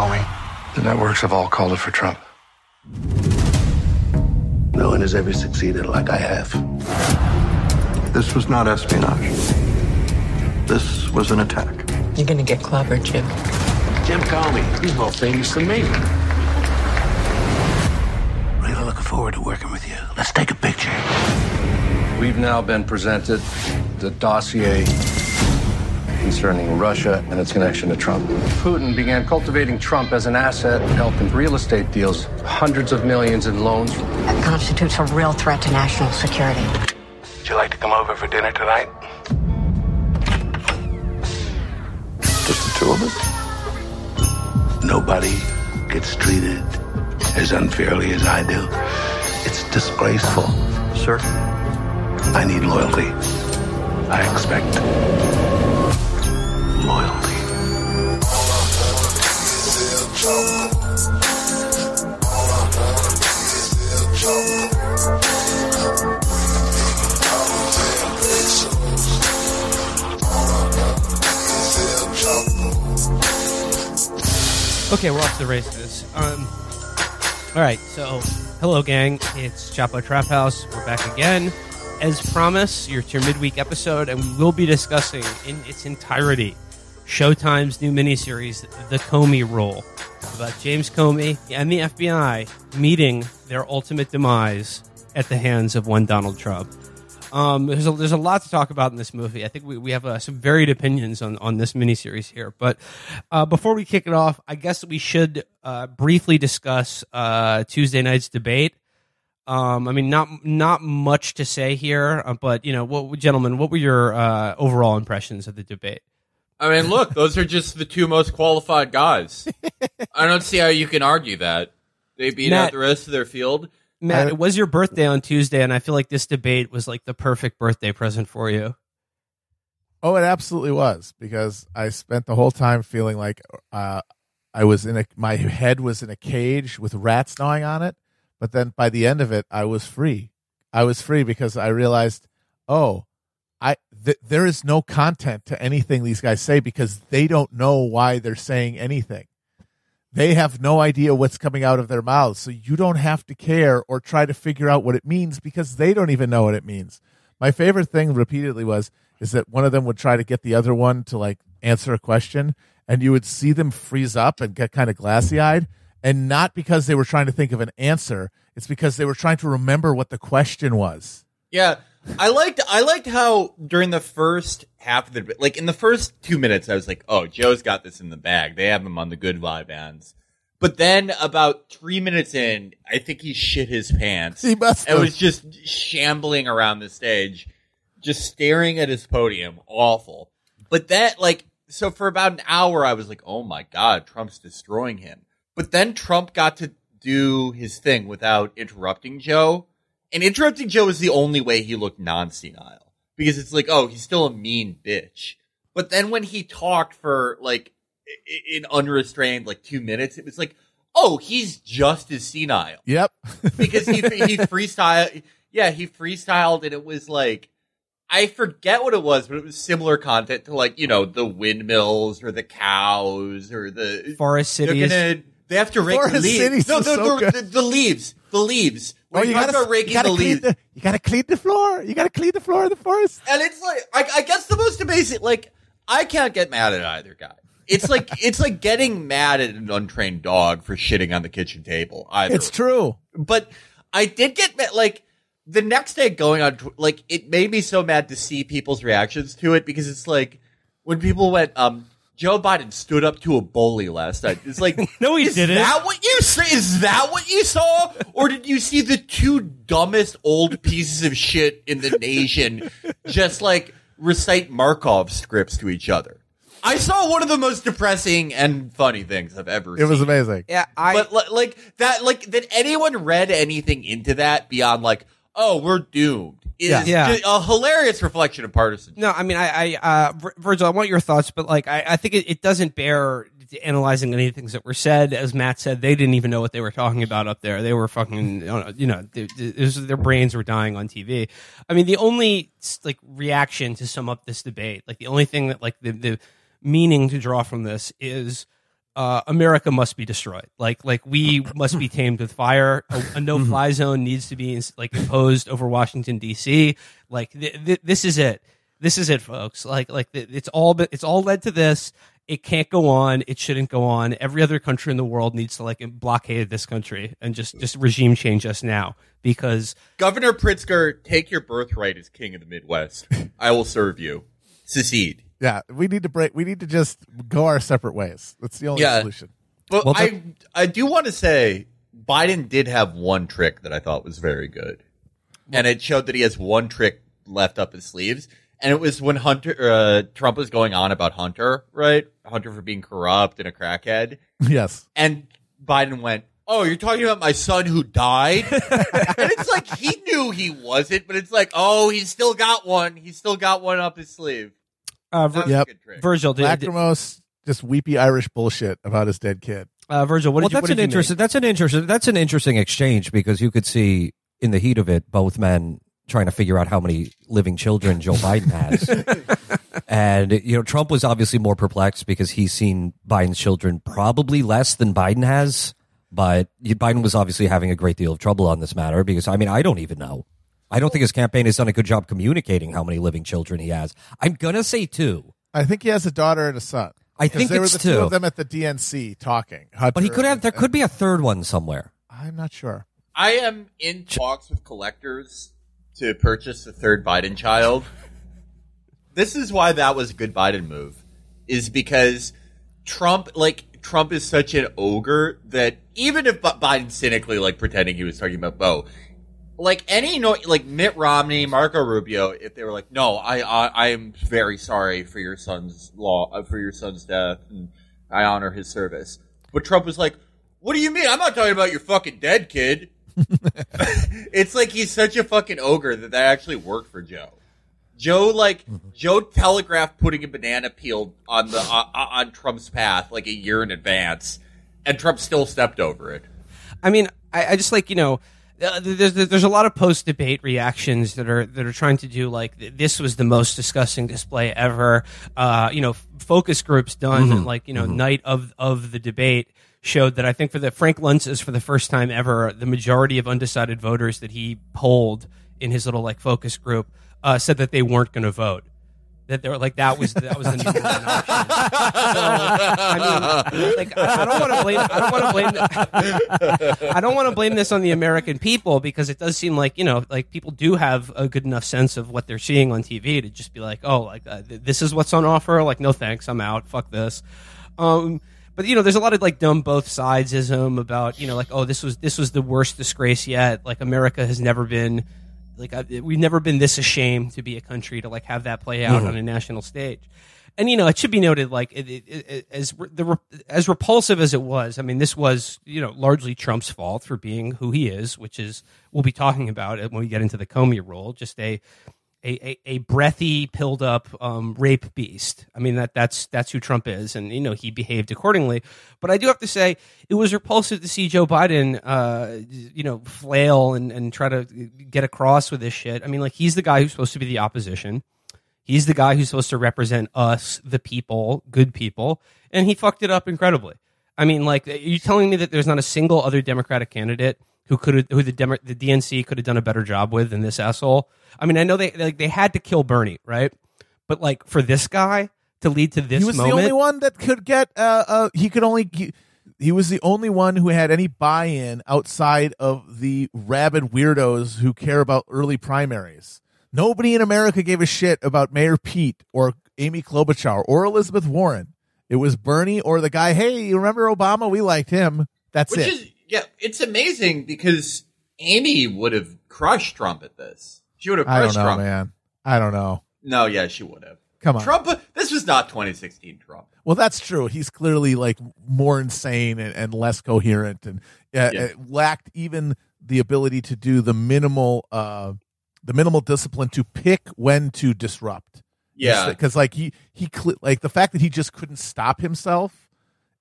Comey. The networks have all called it for Trump. No one has ever succeeded like I have. This was not espionage. This was an attack. You're gonna get clobbered, Jim. Jim Comey, he's more famous than me. Really looking forward to working with you. Let's take a picture. We've now been presented the dossier concerning Russia and its connection to Trump. Putin began cultivating Trump as an asset, helping real estate deals, hundreds of millions in loans. That constitutes a real threat to national security. Would you like to come over for dinner tonight? Just the two of us? Nobody gets treated as unfairly as I do. It's disgraceful. Sir? I need loyalty. I expect loyalty. Okay, we're off the races. Um, all right, so hello, gang. It's Chapo Trap House. We're back again. As promised, your, your midweek episode, and we will be discussing in its entirety Showtime's new miniseries, The Comey Rule, about James Comey and the FBI meeting their ultimate demise at the hands of one Donald Trump. Um, there's a, there's a lot to talk about in this movie. I think we, we have uh, some varied opinions on, on this miniseries here. But uh, before we kick it off, I guess we should uh, briefly discuss uh, Tuesday night's debate. Um, I mean, not not much to say here, uh, but you know, what, gentlemen, what were your uh, overall impressions of the debate? I mean, look, those are just the two most qualified guys. I don't see how you can argue that. They beat Matt- out the rest of their field. Matt, it was your birthday on Tuesday, and I feel like this debate was like the perfect birthday present for you. Oh, it absolutely was because I spent the whole time feeling like uh, I was in a my head was in a cage with rats gnawing on it. But then by the end of it, I was free. I was free because I realized, oh, I th- there is no content to anything these guys say because they don't know why they're saying anything. They have no idea what's coming out of their mouths, so you don't have to care or try to figure out what it means because they don't even know what it means. My favorite thing repeatedly was is that one of them would try to get the other one to like answer a question and you would see them freeze up and get kind of glassy eyed and not because they were trying to think of an answer. It's because they were trying to remember what the question was. Yeah, I liked I liked how during the first half of the like in the first two minutes I was like, oh, Joe's got this in the bag. They have him on the good vibe bands. But then about three minutes in, I think he shit his pants. He must and was just shambling around the stage, just staring at his podium. Awful. But that like so for about an hour I was like, oh my god, Trump's destroying him. But then Trump got to do his thing without interrupting Joe. And interrupting Joe is the only way he looked non-senile. Because it's like, oh, he's still a mean bitch. But then when he talked for like i- in unrestrained like two minutes, it was like, oh, he's just as senile. yep Because he he freestyle yeah, he freestyled and it was like I forget what it was, but it was similar content to like, you know, the windmills or the cows or the Forest they're cities. gonna they have to rake Forest the leaves. no, the, so the, the, the leaves. The leaves. When oh you talk gotta, about raking you gotta the clean leaves. the you gotta clean the floor you gotta clean the floor of the forest And it's like I, I guess the most amazing like I can't get mad at either guy. It's like it's like getting mad at an untrained dog for shitting on the kitchen table. Either it's true but I did get mad. Like the next day, going on, like it made me so mad to see people's reactions to it because it's like when people went, um, Joe Biden stood up to a bully last night. It's like, No, he is didn't. that what you say? Is that what you saw, or did you see the two dumbest old pieces of shit in the nation just like recite Markov scripts to each other? I saw one of the most depressing and funny things I've ever seen. it was amazing Yeah, I But like that, like that anyone read anything into that beyond like, oh, we're doomed is Yeah. Yeah. a hilarious reflection of partisanship. No, I mean, I, I uh, Virgil, I want your thoughts, but like, I, I think it, it doesn't bear analyzing any things that were said. As Matt said, they didn't even know what they were talking about up there. They were fucking, you know, they, they- it was- their brains were dying on TV. I mean, the only like reaction to sum up this debate, like the only thing that like the the meaning to draw from this is uh, America must be destroyed. Like like we must be tamed with fire. A, a no fly zone needs to be like imposed over Washington D.C. Like th- th- this is it. This is it, folks. Like like th- it's all been- it's all led to this. It can't go on. It shouldn't go on. Every other country in the world needs to like blockade this country and just just regime change us now because Governor Pritzker, take your birthright as king of the Midwest. I will serve you. Secede. Yeah, we need to break. We need to just go our separate ways. That's the only Yeah. solution. But Well, I I do want to say Biden did have one trick that I thought was very good, and it showed that he has one trick left up his sleeves. And it was when Hunter uh, Trump was going on about Hunter, right? Hunter for being corrupt and a crackhead, Yes. and Biden went, "Oh, you're talking about my son who died?" and it's like he knew he wasn't, but it's like, "Oh, he's still got one. He's still got one up his sleeve." Uh, Vir- Yep. a good trick. Virgil did, did- Lacrimose, just weepy Irish bullshit about his dead kid. uh, Virgil. What well, did you, that's did an you interesting. That's an interesting. That's an interesting exchange because you could see in the heat of it both men trying to figure out how many living children Joe Biden has, and you know Trump was obviously more perplexed because he's seen Biden's children probably less than Biden has, but Biden was obviously having a great deal of trouble on this matter because I mean I don't even know. I don't think his campaign has done a good job communicating how many living children he has. I'm gonna say two. I think he has a daughter and a son. I think there it's were the two two. of them at the DNC talking. But he could have. and- There could be a third one somewhere. I'm not sure. I am in talks with collectors to purchase the third Biden child. This is why that was a good Biden move, is because Trump, like Trump, is such an ogre that even if Bi- Biden cynically like pretending he was talking about Beau, like any no, like Mitt Romney, Marco Rubio, if they were like, no, I I, I am very sorry for your son's law uh, for your son's death, and I honor his service. But Trump was like, what do you mean? I'm not talking about your fucking dead kid. it's like he's such a fucking ogre that that actually worked for Joe. Joe like Joe telegraphed putting a banana peel on the uh, uh, on Trump's path like a year in advance, and Trump still stepped over it. I mean, I, I just like you know, uh, there's there's a lot of post debate reactions that are that are trying to do like this was the most disgusting display ever. Uh, you know, focus groups done like you know night of of the debate showed that I think for the Frank Luntz is for the first time ever the majority of undecided voters that he polled in his little like focus group uh, said that they weren't going to vote. That they were like that was that was the number one option. So, I mean, like I, don't want to blame. I don't want to blame. I don't want to blame this on the American people because it does seem like you know, like people do have a good enough sense of what they're seeing on TV to just be like, oh, like uh, th- this is what's on offer. Like, no thanks, I'm out. Fuck this. Um, but you know, there's a lot of like dumb both sidesism about you know, like oh, this was this was the worst disgrace yet. Like America has never been like I, we've never been this ashamed to be a country to like have that play out mm-hmm. on a national stage. And you know, it should be noted, like it, it, it, as the as repulsive as it was. I mean, this was you know largely Trump's fault for being who he is, which is we'll be talking about it when we get into the Comey rule. Just a a, a, a breathy, pilled up um, rape beast. I mean that that's that's who Trump is, and you know he behaved accordingly. But I do have to say it was repulsive to see Joe Biden, uh, you know, flail and, and try to get across with this shit. I mean, like he's the guy who's supposed to be the opposition. He's the guy who's supposed to represent us, the people, good people, and he fucked it up incredibly. I mean, like, are you telling me that there's not a single other Democratic candidate who could who the Demo- the DNC could have done a better job with than this asshole? I mean, I know they like they had to kill Bernie, right? But like for this guy to lead to this he was moment, the only one that could get. Uh, uh, he could only. He, he was the only one who had any buy-in outside of the rabid weirdos who care about early primaries. Nobody in America gave a shit about Mayor Pete or Amy Klobuchar or Elizabeth Warren. It was Bernie or the guy. Hey, you remember Obama? We liked him. That's Which it. is yeah, it's amazing because Amy would have crushed Trump at this. She would have I don't crushed know, Trump. man. I don't know. No, yeah, she would have. Come on. Trump. This was not 2016 Trump. Well, that's true. He's clearly like more insane and, and less coherent, and uh, Yeah. uh, lacked even the ability to do the minimal, uh, the minimal discipline to pick when to disrupt. Yeah, because like he he cle like the fact that he just couldn't stop himself,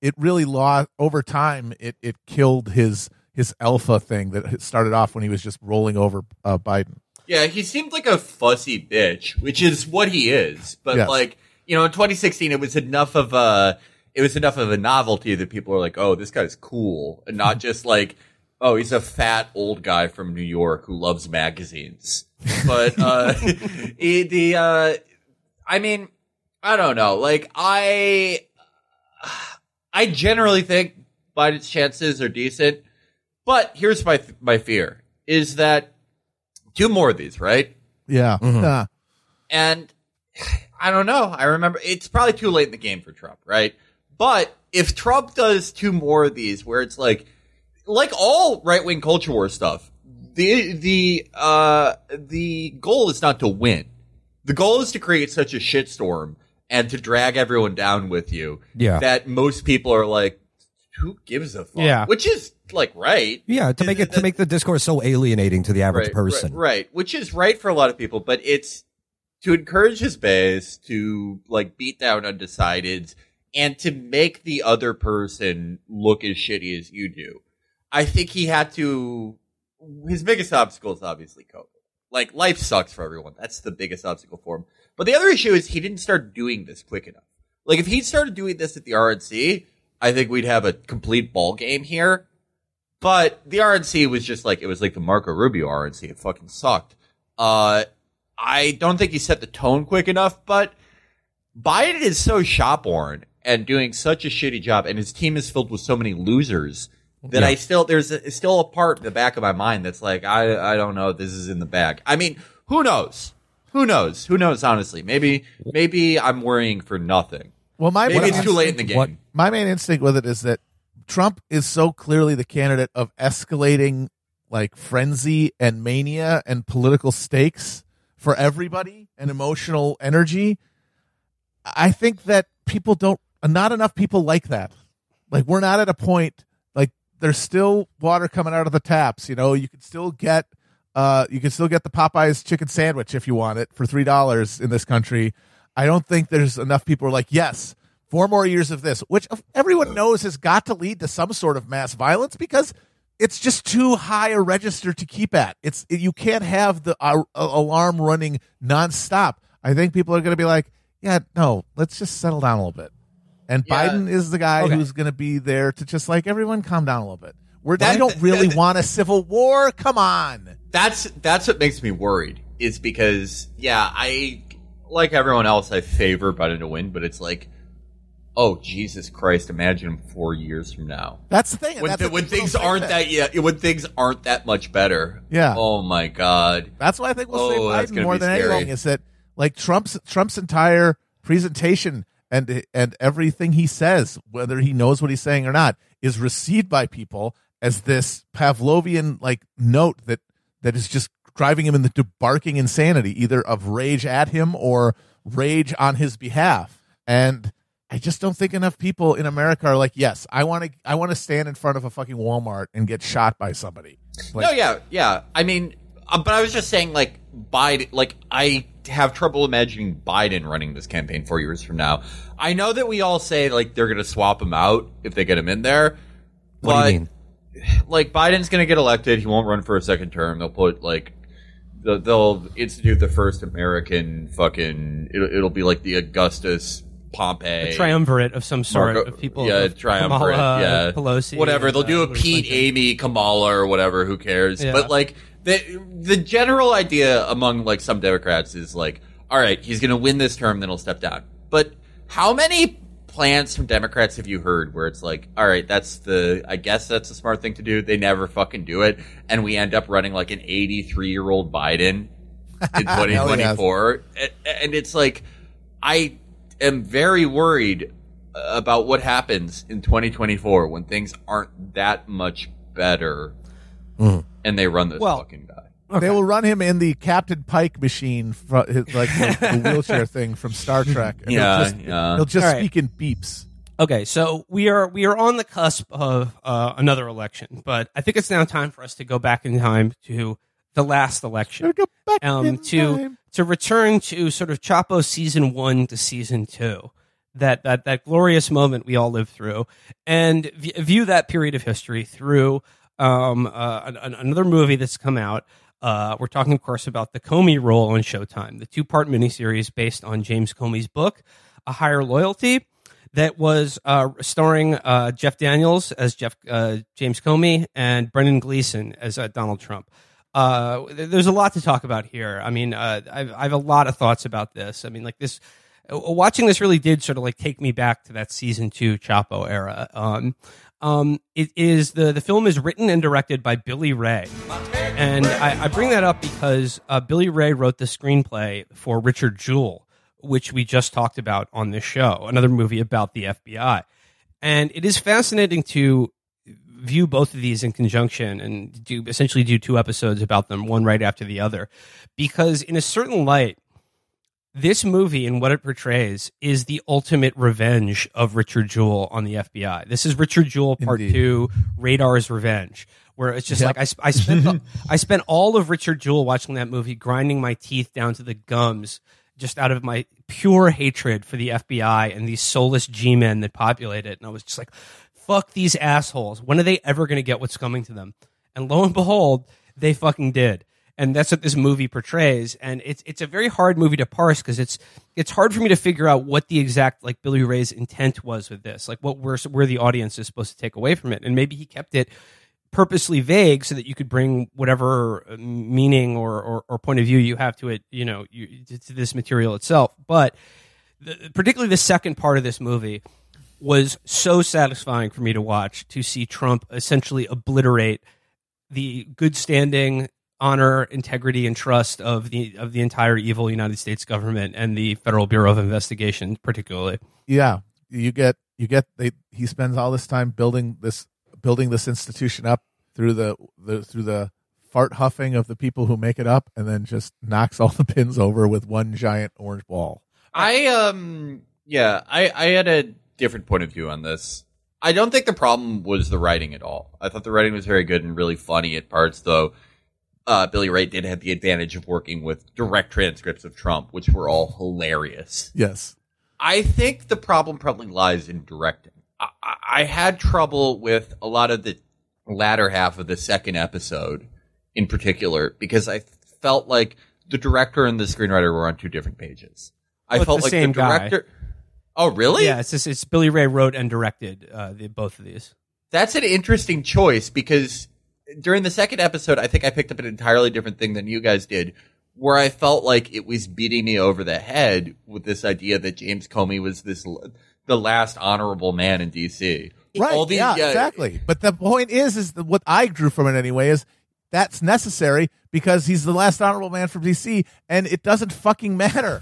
it really lost over time. It it killed his his alpha thing that started off when he was just rolling over uh, Biden. yeah. He seemed like a fussy bitch, which is what he is. But Yes. like you know, in 2016, it was enough of a it was enough of a novelty that people are like, "Oh, this guy's cool," and not just like, "Oh, he's a fat old guy from New York who loves magazines." But uh, it- the uh, I mean, I don't know. Like I, I generally think Biden's chances are decent, but here's my my fear: is that two more of these, right? Yeah. Yeah. And I don't know. I remember it's probably too late in the game for Trump, right? But if Trump does two more of these where it's like like all right wing culture war stuff, the the uh the goal is not to win. The goal is to create such a shitstorm and to drag everyone down with you Yeah. that most people are like, who gives a fuck? Yeah. Which is like right. Yeah, to make it to make the discourse so alienating to the average right, person. Right, right, which is right for a lot of people, but it's to encourage his base to like beat down undecideds and to make the other person look as shitty as you do. I think he had to. His biggest obstacle is obviously COVID. Like life sucks for everyone. That's the biggest obstacle for him. But the other issue is he didn't start doing this quick enough. Like if he started doing this at the RNC, I think we'd have a complete ball game here. But the RNC was just like it was like the Marco Rubio RNC. It fucking sucked. Uh, I don't think he set the tone quick enough. But Biden is so shopborn and doing such a shitty job, and his team is filled with so many losers that I still there's a, still a part in the back of my mind that's like I I don't know this is in the bag. I mean, who knows? Who knows? Who knows? Honestly, maybe maybe I'm worrying for nothing. Well, my Maybe it's too late in the game. What- my main instinct with it is that Trump is so clearly the candidate of escalating like frenzy and mania and political stakes for everybody and emotional energy. I think that people don't not enough people like that. Like we're not at a point like there's still water coming out of the taps, you know, you can still get uh you can still get the Popeyes chicken sandwich if you want it for $3 in this country. I don't think there's enough people who are like, yes, four more years of this, which everyone knows has got to lead to some sort of mass violence because it's just too high a register to keep at. It's you can't have the uh, alarm running nonstop. I think people are going to be like, yeah, no, let's just settle down a little bit. And Yeah. Biden is the guy Okay. who's going to be there to just like everyone calm down a little bit. We're, That- they don't that- really that- want a civil war. Come on. that's that's what makes me worried is because yeah i like everyone else i favor biden to win but it's like oh jesus christ imagine four years from now That's the thing. when, th- when things aren't think that yeah when things aren't that much better Yeah. oh my god That's why I think we'll Oh, say Biden more than scary. anything is that like Trump's Trump's entire presentation and and everything he says, whether he knows what he's saying or not, is received by people as this Pavlovian like note that that is just driving him into barking insanity, either of rage at him or rage on his behalf. And I just don't think enough people in America are like, yes, I want to I want to stand in front of a fucking Walmart and get shot by somebody. Like, no yeah yeah i mean uh, but i was just saying like biden like i have trouble imagining biden running this campaign four years from now i know that we all say like they're gonna swap him out if they get him in there What but do you mean? Like Biden's going to get elected. He won't run for a second term. They'll put like they'll, institute the first American fucking. It'll, it'll be like the Augustus Pompey a triumvirate of some sort Marco- of people. Yeah, of triumvirate. Kamala, yeah, Pelosi, Whatever. and, They'll do uh, a Pete, Clinton. Amy, Kamala, or whatever. Who cares? Yeah. But like the the general idea among like some Democrats is like, all right, he's going to win this term, then he'll step down. But how many plans from Democrats have you heard where it's like, all right, that's the, I guess that's the smart thing to do. They never fucking do it, and we end up running like an 83 year old Biden in 2024, and, and it's like, I am very worried about what happens in 2024 when things aren't that much better, mm. and they run this Well, fucking guy. They will run him in the Captain Pike machine, his, like the, the wheelchair thing from Star Trek. And Yeah, he'll just, yeah. he'll just All right. speak in beeps. Okay, so we are we are on the cusp of uh, another election, but I think it's now time for us to go back in time to the last election. Gotta go back um, in to time. to return to sort of Chapo season one to season two, that that that glorious moment we all lived through, and v- view that period of history through um, uh, an, an- another movie that's come out. Uh, we're talking, of course, about the Comey Rule on Showtime, the two part miniseries based on James Comey's book, A Higher Loyalty. that was uh, starring uh, Jeff Daniels as Jeff uh, James Comey and Brendan Gleeson as uh, Donald Trump. Uh, there's a lot to talk about here. I mean, I've, I have a lot of thoughts about this. I mean, like this, watching this really did sort of like take me back to that season two Chapo era. Um, um, it is the the film is written and directed by Billy Ray, and I, I bring that up because uh, Billy Ray wrote the screenplay for Richard Jewell, which we just talked about on this show, another movie about the FBI, and it is fascinating to view both of these in conjunction and do essentially do two episodes about them, one right after the other, because in a certain light this movie and what it portrays is the ultimate revenge of Richard Jewell on the FBI. This is Richard Jewell Part Indeed. Two, Radar's Revenge, where it's just Yep. like I, I spent the- I spent all of Richard Jewell watching that movie, grinding my teeth down to the gums, just out of my pure hatred for the FBI and these soulless G-men that populate it. And I was just like, "Fuck these assholes! When are they ever going to get what's coming to them?" And lo and behold, they fucking did and that's what this movie portrays. And it's it's a very hard movie to parse because it's it's hard for me to figure out what the exact like Billy Ray's intent was with this like what we're where the audience is supposed to take away from it? And maybe he kept it purposely vague so that you could bring whatever uh, meaning or, or, or point of view you have to it you know you, to this material itself. But the, particularly the second part of this movie was so satisfying for me to watch to see Trump essentially obliterate the good standing honor integrity and trust of the of the entire evil United States government and the Federal Bureau of Investigation particularly yeah you get you get they he spends all this time building this building this institution up through the, the through the fart huffing of the people who make it up and then just knocks all the pins over with one giant orange ball I um yeah, I I had a different point of view on this. I don't think the problem was the writing at all. I thought the writing was very good and really funny at parts, though. Uh, Billy Ray did have the advantage of working with direct transcripts of Trump, which were all hilarious. yes I think the problem probably lies in directing. I, I I had trouble with a lot of the latter half of the second episode, in particular, because I felt like the director and the screenwriter were on two different pages. I Well, felt the like same the guy. director. Oh, really? yeah it's just it's Billy Ray wrote and directed uh, the, both of these That's an interesting choice because during the second episode, I think I picked up an entirely different thing than you guys did, where I felt like it was beating me over the head with this idea that James Comey was this the last honorable man in D.C. right the- yeah, exactly but the point is is that what i drew from it anyway is that's necessary because he's the last honorable man from dc and it doesn't fucking matter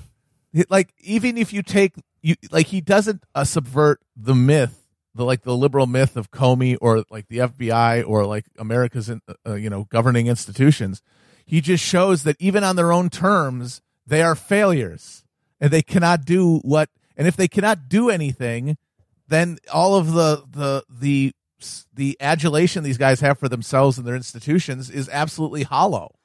It- like even if you take you like he doesn't uh, subvert the myth the like the liberal myth of comey or like the fbi or like america's uh, you know governing institutions he just shows that even on their own terms they are failures and they cannot do what and if they cannot do anything then all of the the the the adulation these guys have for themselves and their institutions is absolutely hollow.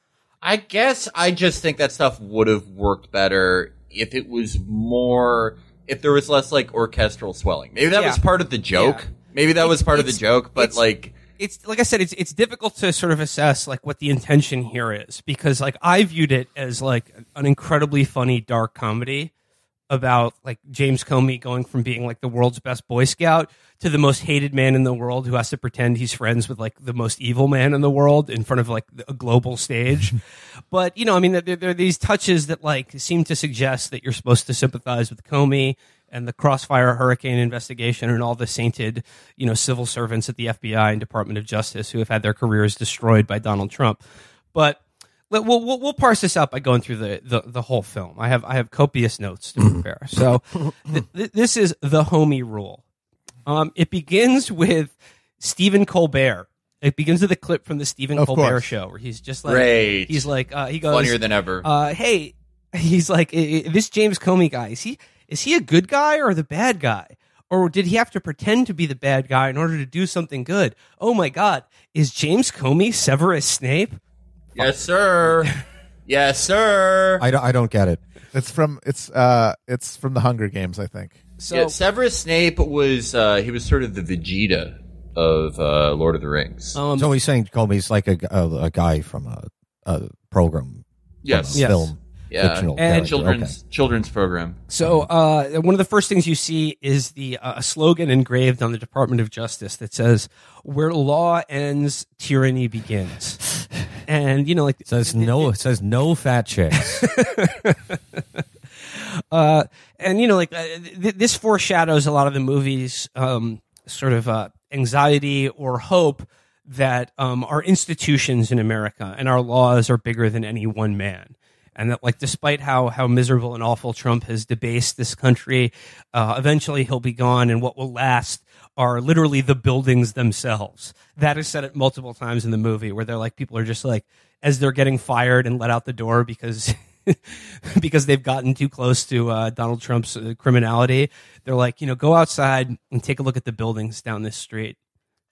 I guess I just think that stuff would have worked better if it was more if there was less like orchestral swelling. Maybe that Yeah. was part of the joke. Yeah. Maybe that was part of the it's- joke, but it's- like it's like I said, it's it's difficult to sort of assess like what the intention here is because like I viewed it as like an incredibly funny dark comedy about like James Comey going from being like the world's best Boy Scout to the most hated man in the world who has to pretend he's friends with like the most evil man in the world in front of like a global stage. but you know, I mean, there, there are these touches that like seem to suggest that you're supposed to sympathize with Comey and the Crossfire Hurricane investigation and all the sainted, you know, civil servants at the FBI and Department of Justice who have had their careers destroyed by Donald Trump. But we'll, we'll, we'll parse this out by going through the, the, the whole film. I have I have copious notes to prepare. So th- th- this is the homie rule. Um, it begins with Stephen Colbert. It begins with a clip from the Stephen Of Colbert course. show where he's just like Great. he's like uh, he goes funnier than ever. uh, hey, he's like, "I- I- this James Comey guy, is he, is he a good guy or the bad guy? Or did he have to pretend to be the bad guy in order to do something good? Oh my God. Is James Comey Severus Snape? Yes, sir. yes, sir. I don't, I don't get it. It's from it's uh it's from the Hunger Games, I think. So, yeah, Severus Snape was uh, he was sort of the Vegeta of uh, Lord of the Rings. um, so he's saying Comey's like a, a, a guy from a, a program, yes. Yes. film. Yeah, and character, children's children's program. So uh, one of the first things you see is the uh, a slogan engraved on the Department of Justice that says, "Where law ends, tyranny begins." And you know, like says no. It says no fat chicks. uh, and you know, like uh, th- this foreshadows a lot of the movie's um, sort of uh, anxiety or hope that um, our institutions in America and our laws are bigger than any one man. And that, like, despite how how miserable and awful Trump has debased this country, uh, eventually he'll be gone, and what will last are literally the buildings themselves. That is said it multiple times in the movie, where they're like, people are just like, as they're getting fired and let out the door because because they've gotten too close to uh, Donald Trump's uh, criminality. They're like, you know, go outside and take a look at the buildings down this street.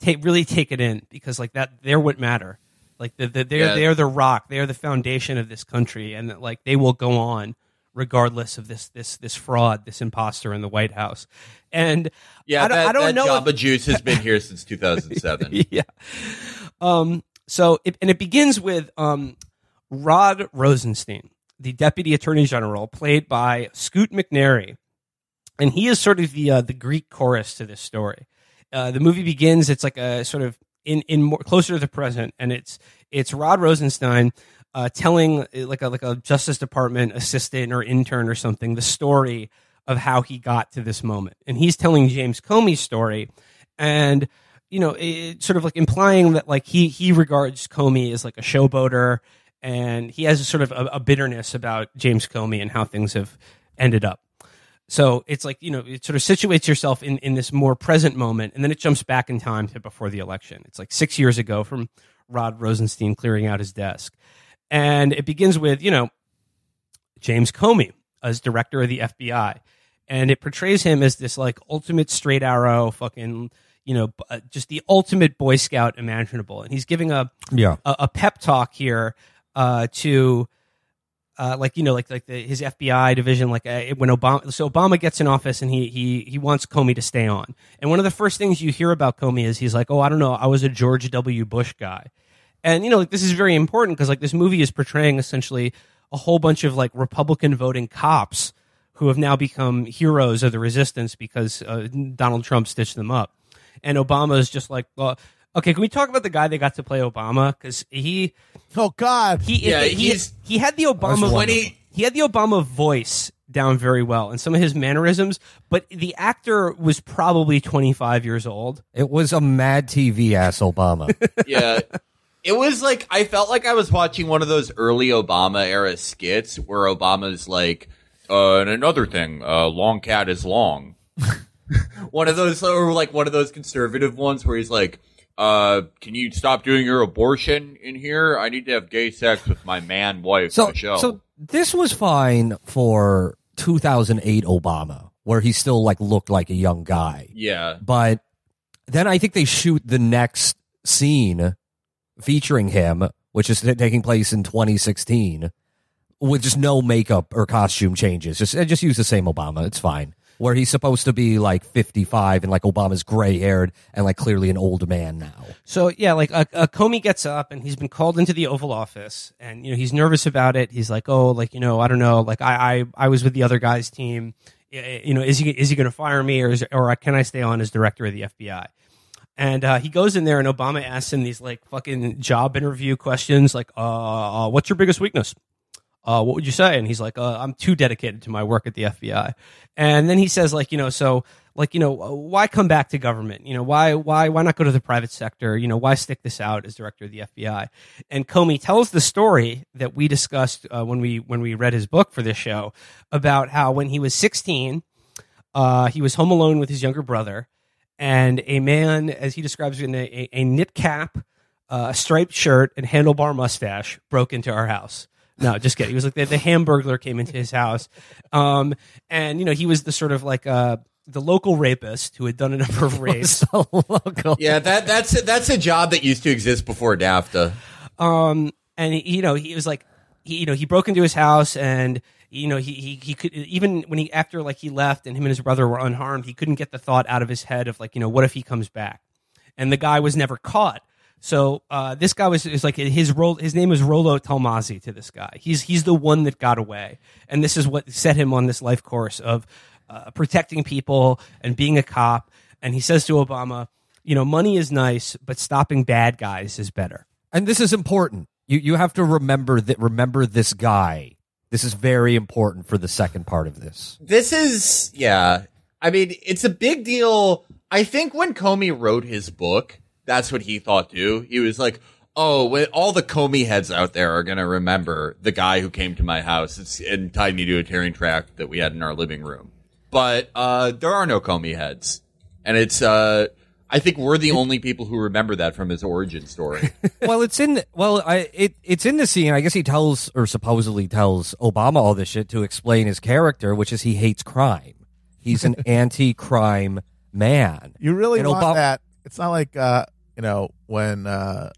Take really take it in because like that, they're what matter. Like the, the, they're Yeah. they're the rock. They are the foundation of this country, and like they will go on regardless of this this this fraud, this imposter in the White House. And Yeah, I don't, that, I don't know. if- Juice has been here since 2007. yeah. Um, so, it, and it begins with um, Rod Rosenstein, the Deputy Attorney General, played by Scoot McNairy, and he is sort of the uh, the Greek chorus to this story. Uh, the movie begins; it's like a sort of in in more closer to the present, and it's it's Rod Rosenstein uh, telling uh, like a like a Justice Department assistant or intern or something the story of how he got to this moment, and he's telling James Comey's story, and you know, it, sort of like implying that like he he regards Comey as like a showboater, and he has a sort of a, a bitterness about James Comey and how things have ended up. So it's like you know, it sort of situates yourself in in this more present moment, and then it jumps back in time to before the election. It's like six years ago from Rod Rosenstein clearing out his desk, and it begins with you know James Comey as director of the FBI, and it portrays him as this like ultimate straight arrow, fucking you know, uh, just the ultimate Boy Scout imaginable, and he's giving a yeah. a, a pep talk here uh, to. Uh, like you know, like like the, his FBI division, like uh, when Obama, so Obama gets in office and he he he wants Comey to stay on, and one of the first things you hear about Comey is he's like, oh, I don't know, I was a George W. Bush guy, and you know, like this is very important because like this movie is portraying essentially a whole bunch of like Republican voting cops who have now become heroes of the resistance because uh, Donald Trump stitched them up, and Obama is just like, well, okay, can we talk about the guy they got to play Obama because he Oh God. he Yeah, he, he's- he had the Obama wonderful. he, he had the Obama voice down very well and some of his mannerisms, but the actor was probably 25 years old. It was a Mad TV ass Obama. yeah. It was like I felt like I was watching one of those early Obama era skits where Obama's like, uh, and another thing, uh, long cat is long. one of those, or like one of those conservative ones where he's like, uh, can you stop doing your abortion in here? I need to have gay sex with my man wife so, Michelle. so this was fine for 2008 Obama, where he still like looked like a young guy. yeah, But then I think they shoot the next scene featuring him, which is taking place in 2016, with just no makeup or costume changes. Just uh, just use the same Obama. It's fine. Where he's supposed to be like 55 and like Obama's gray haired and like clearly an old man now. So yeah, like uh, Comey gets up and he's been called into the Oval Office, and you know he's nervous about it. He's like, oh, like you know, I don't know, like I I, I was with the other guy's team. You know, is he is he going to fire me or is, or can I stay on as director of the FBI? And uh, he goes in there, and Obama asks him these like fucking job interview questions, like, uh, uh, "What's your biggest weakness?" uh, what would you say? And he's like, uh, I'm too dedicated to my work at the FBI. And then he says, like, you know, so like, you know, why come back to government? You know, why, why, why not go to the private sector? You know, why stick this out as director of the FBI? And Comey tells the story that we discussed uh, when we when we read his book for this show about how when he was 16, uh, he was home alone with his younger brother, and a man, as he describes it, in a, a, a knit cap, uh, a striped shirt, and handlebar mustache broke into our house. No, just kidding. He was like the, the Hamburglar came into his house, um, and you know he was the sort of like uh, the local rapist who had done a number of rapes. yeah, that that's that's a job that used to exist before NAFTA. um, and he, you know he was like he you know he broke into his house and you know he, he he could even when he after like he left and him and his brother were unharmed he couldn't get the thought out of his head of like you know what if he comes back and the guy was never caught So uh, this guy was is like his role. His name is Rollo Tomasi to this guy. He's he's the one that got away, and this is what set him on this life course of uh, protecting people and being a cop. And he says to Obama, you know, money is nice, but stopping bad guys is better. And this is important. You you have to remember that remember this guy. This is very important for the second part of this. This is, yeah. I mean, it's a big deal. I think when Comey wrote his book, that's what he thought too. He was like, oh, all the Comey heads out there are going to remember the guy who came to my house and tied me to a tearing track that we had in our living room. But, uh, there are no Comey heads. And it's, uh, I think we're the only people who remember that from his origin story. well, it's in the, well, I it it's in the scene. I guess he tells or supposedly tells Obama all this shit to explain his character, which is he hates crime. He's an anti-crime man. You really And want Obama- that? It's not like uh, you know when uh,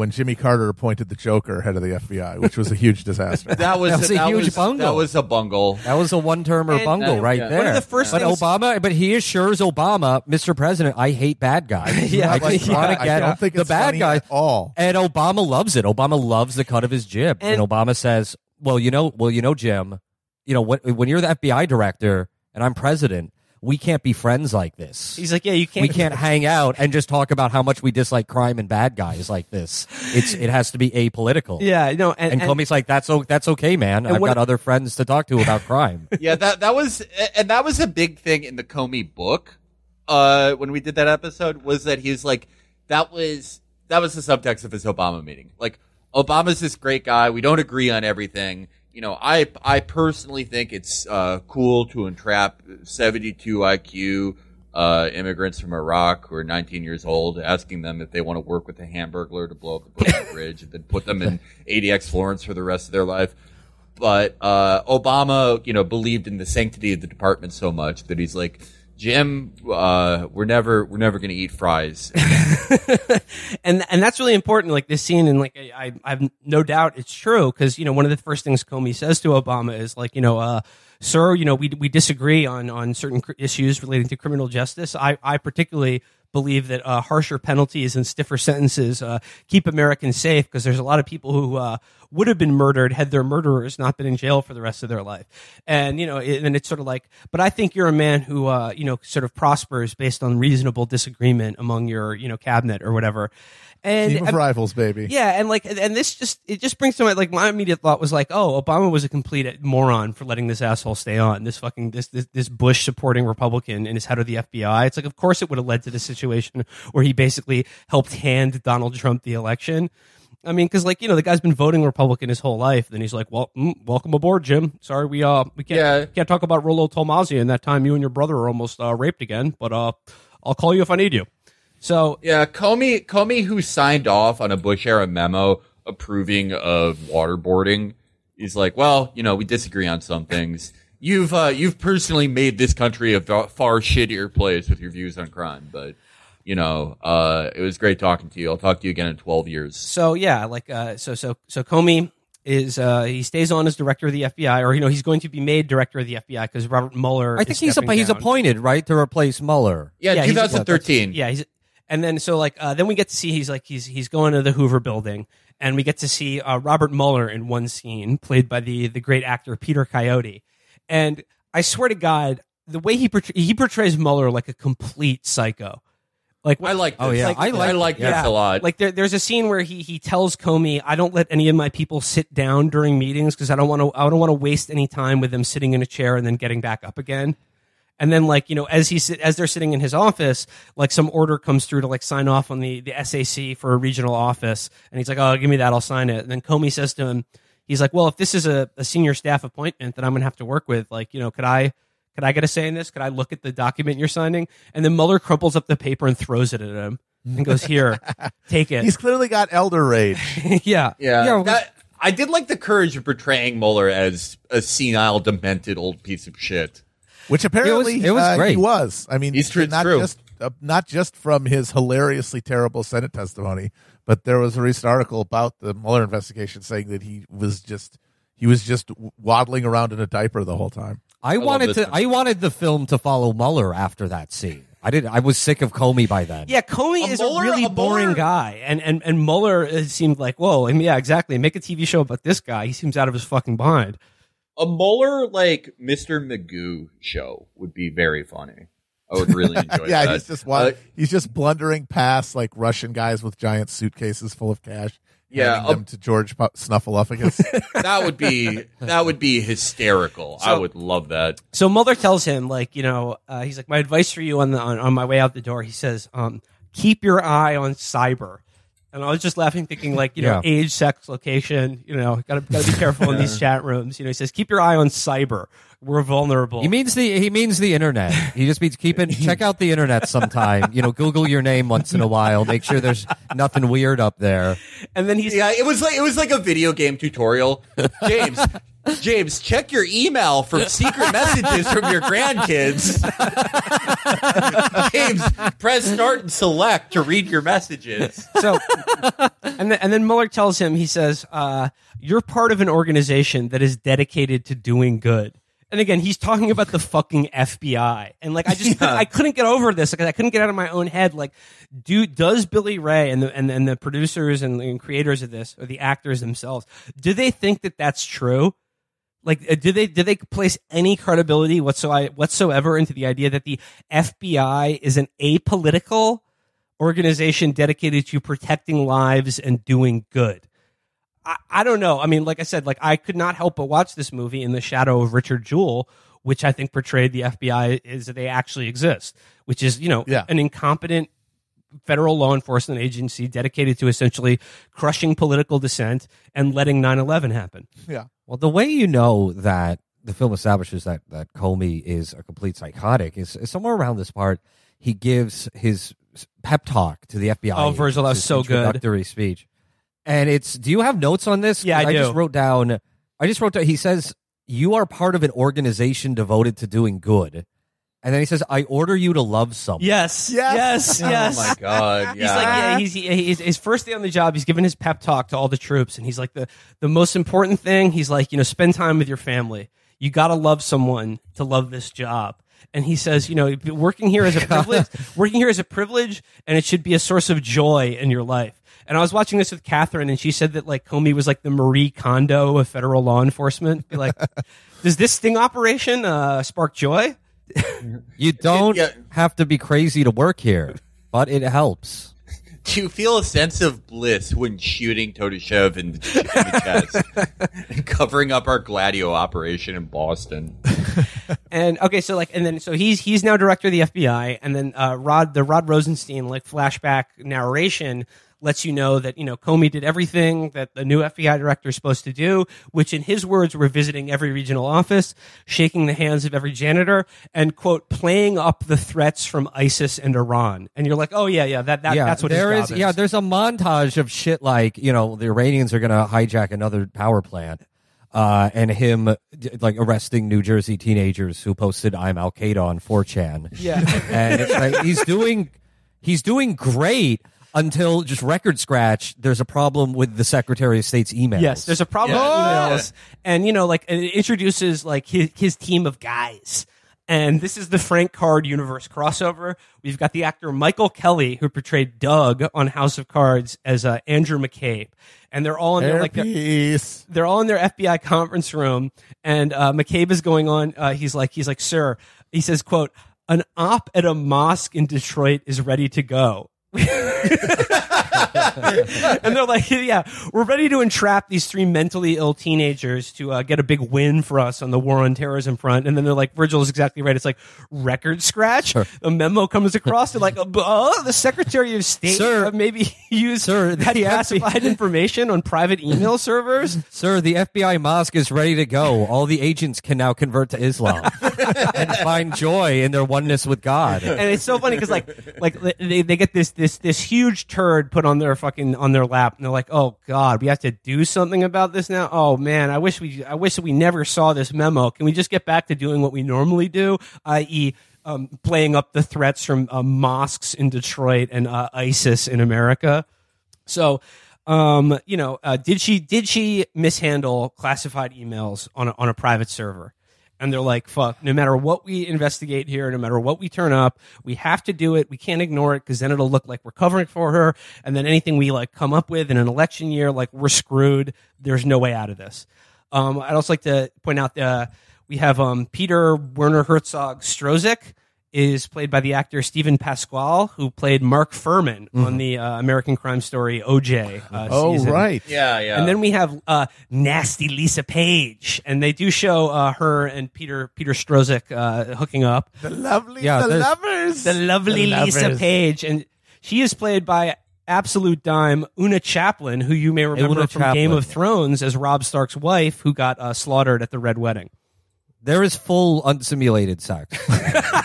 when Jimmy Carter appointed the Joker head of the FBI, which was a huge disaster. That was, That was a huge was, bungle. That was a bungle. That was a one-termer And- uh, bungle and- right yeah. there. One of the first but things- Obama, but he assures Obama, Mr. President, I hate bad guys. Yeah, I like, just want yeah, to I get don't think the bad funny guys. at all. And Obama loves it. Obama loves the cut of his jib. And, And- Obama says, "Well, you know, well, you know, Jim, you know, when, when you're the FBI director and I'm president, we can't be friends like this. He's like, yeah, you can't. we can't hang out and just talk about how much we dislike crime and bad guys like this. It's it has to be apolitical. Yeah, no, and, And, and- Comey's like, that's o- that's okay, man. I've what- got other friends to talk to about crime. yeah, that that was and that was a big thing in the Comey book. Uh, when we did that episode, was that he's like that was that was the subtext of his Obama meeting. Like Obama's this great guy. We don't agree on everything. You know, I I personally think it's uh, cool to entrap 72 IQ uh, immigrants from Iraq who are 19 years old, asking them if they want to work with a Hamburglar to blow up the Brooklyn Bridge, and then put them in ADX Florence for the rest of their life. But uh, Obama, you know, believed in the sanctity of the department so much that he's like, Jim, uh, we're never we're never to eat fries. and and that's really important. Like this scene, and like I, I have no doubt it's true because you know one of the first things Comey says to Obama is like, you know, uh, sir, you know, we we disagree on on certain issues relating to criminal justice. I I particularly believe that uh, harsher penalties and stiffer sentences uh, keep Americans safe because there's a lot of people who uh, would have been murdered had their murderers not been in jail for the rest of their life. And you know, it, and it's sort of like, but I think you're a man who uh, you know sort of prospers based on reasonable disagreement among your you know cabinet or whatever. And Team of rivals, baby. yeah, and like, and this just it just brings to mind like my immediate thought was like, oh, Obama was a complete moron for letting this asshole stay on. This fucking this this, this Bush supporting Republican and his head of the FBI. It's like, of course, it would have led to the situation where he basically helped hand Donald Trump the election. I mean, because like you know, the guy's been voting Republican his whole life. Then he's like, "Well, mm, welcome aboard, Jim. Sorry, we uh we can't Yeah. can't talk about Rollo Tomasi and that time you and your brother were almost uh, raped again. But uh, I'll call you if I need you." So yeah, Comey Comey, who signed off on a Bush era memo approving of waterboarding, he's like, well, you know, we disagree on some things. You've uh, you've personally made this country a far shittier place with your views on crime, but. You know, uh, it was great talking to you. I'll talk to you again in 12 years. so yeah, like uh, so so so Comey is uh, he stays on as director of the FBI, or you know he's going to be made director of the FBI because Robert Mueller. I is think he's stepping he's appointed right to replace Mueller. Yeah, Yeah, he's- 2013. Yeah, he's and then so like uh, then we get to see he's like he's he's going to the Hoover Building, and we get to see uh, Robert Mueller in one scene, played by the the great actor Peter Coyote, and I swear to God, the way he portray- he portrays Mueller like a complete psycho. Like I like oh, this. Oh, yeah. I like, I like this yeah. a lot. Like there, there's a scene where he he tells Comey, "I don't let any of my people sit down during meetings because I don't want to I don't want to waste any time with them sitting in a chair and then getting back up again." And then like you know as he as they're sitting in his office, like some order comes through to like sign off on the the SAC for a regional office, and he's like, "Oh, give me that, I'll sign it." And then Comey says to him, "He's like, well, if this is a, a senior staff appointment that I'm gonna have to work with, like you know, could I?" Could I get a say in this? Could I look at the document you're signing? And then Mueller crumples up the paper and throws it at him and goes, "Here, take it." He's clearly got elder rage. yeah, Yeah, Yeah, that, I did like the courage of portraying Mueller as a senile, demented old piece of shit. which apparently it was uh, great. he was. I mean, He's true- not true. just uh, not just from his hilariously terrible Senate testimony, but there was a recent article about the Mueller investigation saying that he was just he was just waddling around in a diaper the whole time. I love wanted to. one. I wanted the film to follow Mueller after that scene. I did. I was sick of Comey by then. Yeah, Comey A is Mueller- a really a boring Mueller- guy, and and and Mueller seemed like, whoa, I mean, yeah, exactly. Make a TV show about this guy. He seems out of his fucking mind. A Mueller like Mr. Magoo show would be very funny. I would really enjoy that. yeah, that. he's just Uh, he's just blundering past like Russian guys with giant suitcases full of cash. Yeah, handing them to George Pu- Snuffleupagus. that would be that would be hysterical. I would love that. So Mueller tells him, like, you know, uh, he's like, my advice for you on the on, on my way out the door. He says, um, keep your eye on cyber. And I was just laughing, thinking, like, you know, Yeah. age, sex, location. You know, gotta gotta be careful in these chat rooms. You know, he says, keep your eye on cyber. We're vulnerable. He means the he means the internet. He just means keeping check out the internet sometime. You know, Google your name once in a while. Make sure there's nothing weird up there. and then he's Yeah, it was like it was like a video game tutorial. James, James, check your email for secret messages from your grandkids. James, press start and select to read your messages. so and then, and then Mueller tells him he says uh, you're part of an organization that is dedicated to doing good. And again he's talking about the fucking FBI and like I just couldn't, I couldn't get over this. Because I couldn't get out of my own head. Like do does Billy Ray and the and, and the producers and, and creators of this or the actors themselves do they think that that's true like, uh, do they do they place any credibility whatsoever whatsoever into the idea that the FBI is an apolitical organization dedicated to protecting lives and doing good? I, I don't know. I mean, like I said, like I could not help but watch this movie in the shadow of Richard Jewell, which I think portrayed the FBI is that they actually exist, which is you know Yeah. an incompetent federal law enforcement agency dedicated to essentially crushing political dissent and letting 9-11 happen. yeah. Well, the way you know that the film establishes that that Comey is a complete psychotic is, is somewhere around this part. He gives his pep talk to the FBI. Oh, Virgil, that was his so good. Introductory speech, and it's. Do you have notes on this? Yeah, I, do. just wrote down. I just wrote down. He says you are part of an organization devoted to doing good, and then he says, "I order you to love someone." Yes, Yes. yes, yes. Oh my god! Yeah. He's like, yeah, he's, he, he's his first day on the job. He's giving his pep talk to all the troops, and he's like, the the most important thing. He's like, you know, spend time with your family. You got to love someone to love this job. And he says, you know, working here is a privilege. working here is a privilege, and it should be a source of joy in your life. And I was watching this with Catherine, and she said that like Comey was like the Marie Kondo of federal law enforcement. Like, does this sting operation uh, spark joy? You don't Yeah. have to be crazy to work here, but it helps. Do you feel a sense of bliss when shooting Todashev in the, in the chest and covering up our Gladio operation in Boston? And okay, so like, and then so he's he's now director of the FBI, and then uh, Rod the Rod Rosenstein like flashback narration lets you know that you know Comey did everything that the new FBI director is supposed to do, which in his words were visiting every regional office, shaking the hands of every janitor, and quote playing up the threats from ISIS and Iran. And you're like, oh yeah, yeah, that, that yeah, that's what there his is. job Yeah, there's a montage of shit like you know the Iranians are going to hijack another power plant, uh, and him like arresting New Jersey teenagers who posted "I'm Al Qaeda" on 4chan. Yeah. and it's like he's doing he's doing great until just record scratch. There's a problem with the Secretary of State's emails. Yes, there's a problem Yeah. with emails, and you know, like it introduces like his, his team of guys. And this is the Frank Card universe crossover. We've got the actor Michael Kelly, who portrayed Doug on House of Cards as uh, Andrew McCabe, and they're all in their like their, they're all in their FBI conference room, and uh, McCabe is going on. Uh, he's like, he's like, sir, he says, quote, an op at a mosque in Detroit is ready to go. and they're like, yeah, we're ready to entrap these three mentally ill teenagers to uh, get a big win for us on the war on terrorism front. And then they're like, Virgil is exactly right. It's like record scratch. A memo comes across. They're like, oh, the Secretary of State Sir. maybe used Sir, that classified information on private email servers. Sir, the FBI mosque is ready to go. All the agents can now convert to Islam and find joy in their oneness with God. and it's so funny because like like they, they get this this this huge turd put on their fucking on their lap and they're like oh god we have to do something about this now? Oh man i wish we i wish we never saw this memo. Can we just get back to doing what we normally do i.e um, playing up the threats from uh, mosques in detroit and uh, isis in america? So um you know uh, did she did she mishandle classified emails on a, on a private server and they're like, "Fuck! No matter what we investigate here, no matter what we turn up, we have to do it. We can't ignore it because then it'll look like we're covering for her. And then anything we like come up with in an election year, like we're screwed. There's no way out of this." Um, I'd also like to point out uh, we have um, Peter Werner Herzog Strozik is played by the actor Steven Pasquale, who played Mark Fuhrman on the uh, American crime story OJ. Uh, Oh, season. right. Yeah, yeah. And then we have uh, nasty Lisa Page, and they do show uh, her and Peter Peter Strozik uh, hooking up. The lovely, Yeah, the there's- lovers. The lovely The Lisa. Page, and she is played by absolute dime Oona Chaplin, who you may remember Oona from Game of Thrones as Robb Stark's wife, who got uh, slaughtered at the Red Wedding. There is full unsimulated sex in,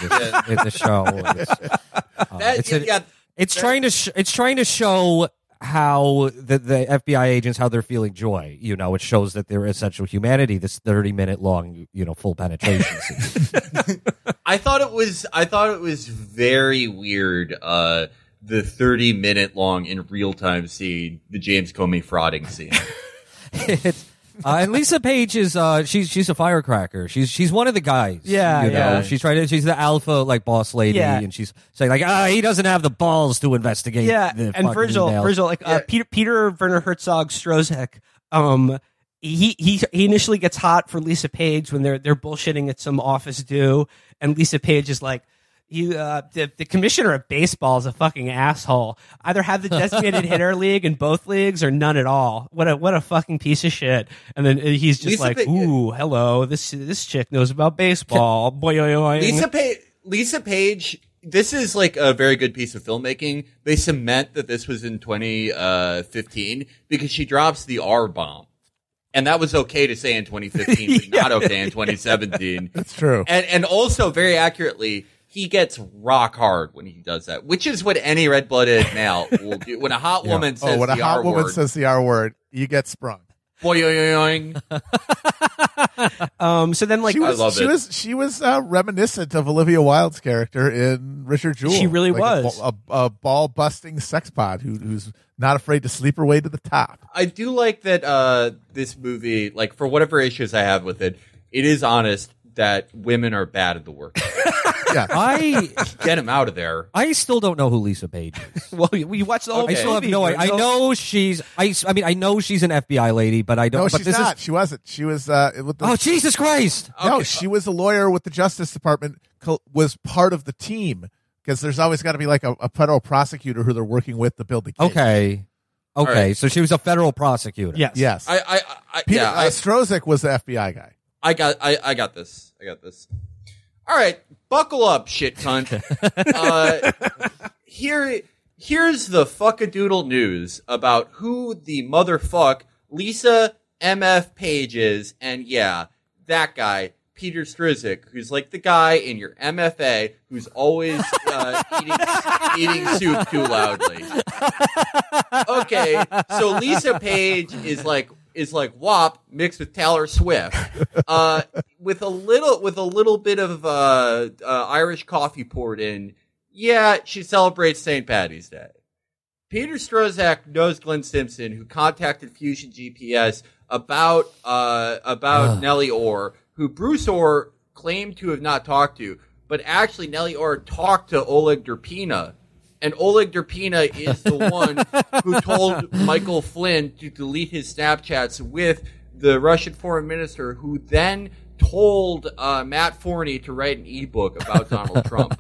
this, in the show. It's, uh, That- it's, a- yeah, it's trying to sh- it's trying to show how the, the FBI agents how they're feeling joy. You know, it shows that they're essential humanity. This thirty minute long, you know, full penetration scene. I thought it was I thought it was very weird uh the 30 minute long in real time scene, the James Comey frauding scene. It's- uh, and Lisa Page is uh, she's she's a firecracker. She's she's one of the guys. Yeah, you know, yeah. she's trying to she's the alpha like boss lady, Yeah. and she's saying like ah he doesn't have the balls to investigate. Yeah, the and fucking Virgil, emails." Virgil, like uh, Peter Peter Werner Herzog Strozek, um, he he he initially gets hot for Lisa Page when they're they're bullshitting at some office do, and Lisa Page is like. You, uh, the, the commissioner of baseball is a fucking asshole. Either have the designated hitter league in both leagues or none at all. What a what a fucking piece of shit. And then he's just Lisa like, Pa- "Ooh, hello, this this chick knows about baseball." Boy, boy, boy. Lisa Page Lisa Page this is like a very good piece of filmmaking. They cement that this was in 2015 because she drops the R bomb. And that was okay to say in 2015, but not okay in 2017. That's true. And and also very accurately, he gets rock hard when he does that, which is what any red blooded male will do. When a hot woman says oh, when a the hot R woman word, says the R word, you get sprung. boing. um, so then like she was, love she it. was she was uh, reminiscent of Olivia Wilde's character in Richard Jewell. She really Like was. ba- a, a ball busting sex pod who, who's not afraid to sleep her way to the top. I do like that uh, this movie, like for whatever issues I have with it, it is honest that women are bad at the work. Yeah, I Get them out of there. I still don't know who Lisa Page is. well, we watched the whole I still have movie, no. I, I know she's. I, I mean, I know she's an FBI lady, but I don't. no, but she's this not. is. She wasn't. She was uh, with the Oh Jesus Christ! No, Okay. she was a lawyer with the Justice Department. Was part of the team because there's always got to be like a, a federal prosecutor who they're working with to build the case. Okay, okay. right. So she was a federal prosecutor. Yes. Yes. I, I, I Peter yeah, uh, I, Strozik was the FBI guy. I got, I, I got this. I got this. All right, buckle up, shit cunt. uh, here, here's the fuckadoodle news about who the motherfuck Lisa MF Page is, and yeah, that guy. Peter Strizik, who's like the guy in your MFA who's always uh, eating, eating soup too loudly. Okay, so Lisa Page is like is like WAP mixed with Taylor Swift, uh, with a little with a little bit of uh, uh, Irish coffee poured in. Yeah, she celebrates St. Patty's Day. Peter Strozak knows Glenn Simpson, who contacted Fusion GPS about uh, about Nellie Ohr, who Bruce Ohr claimed to have not talked to, but actually Nellie Ohr talked to Oleg Derpina, and Oleg Derpina is the one who told Michael Flynn to delete his Snapchats with the Russian foreign minister, who then told uh, Matt Forney to write an ebook about Donald Trump.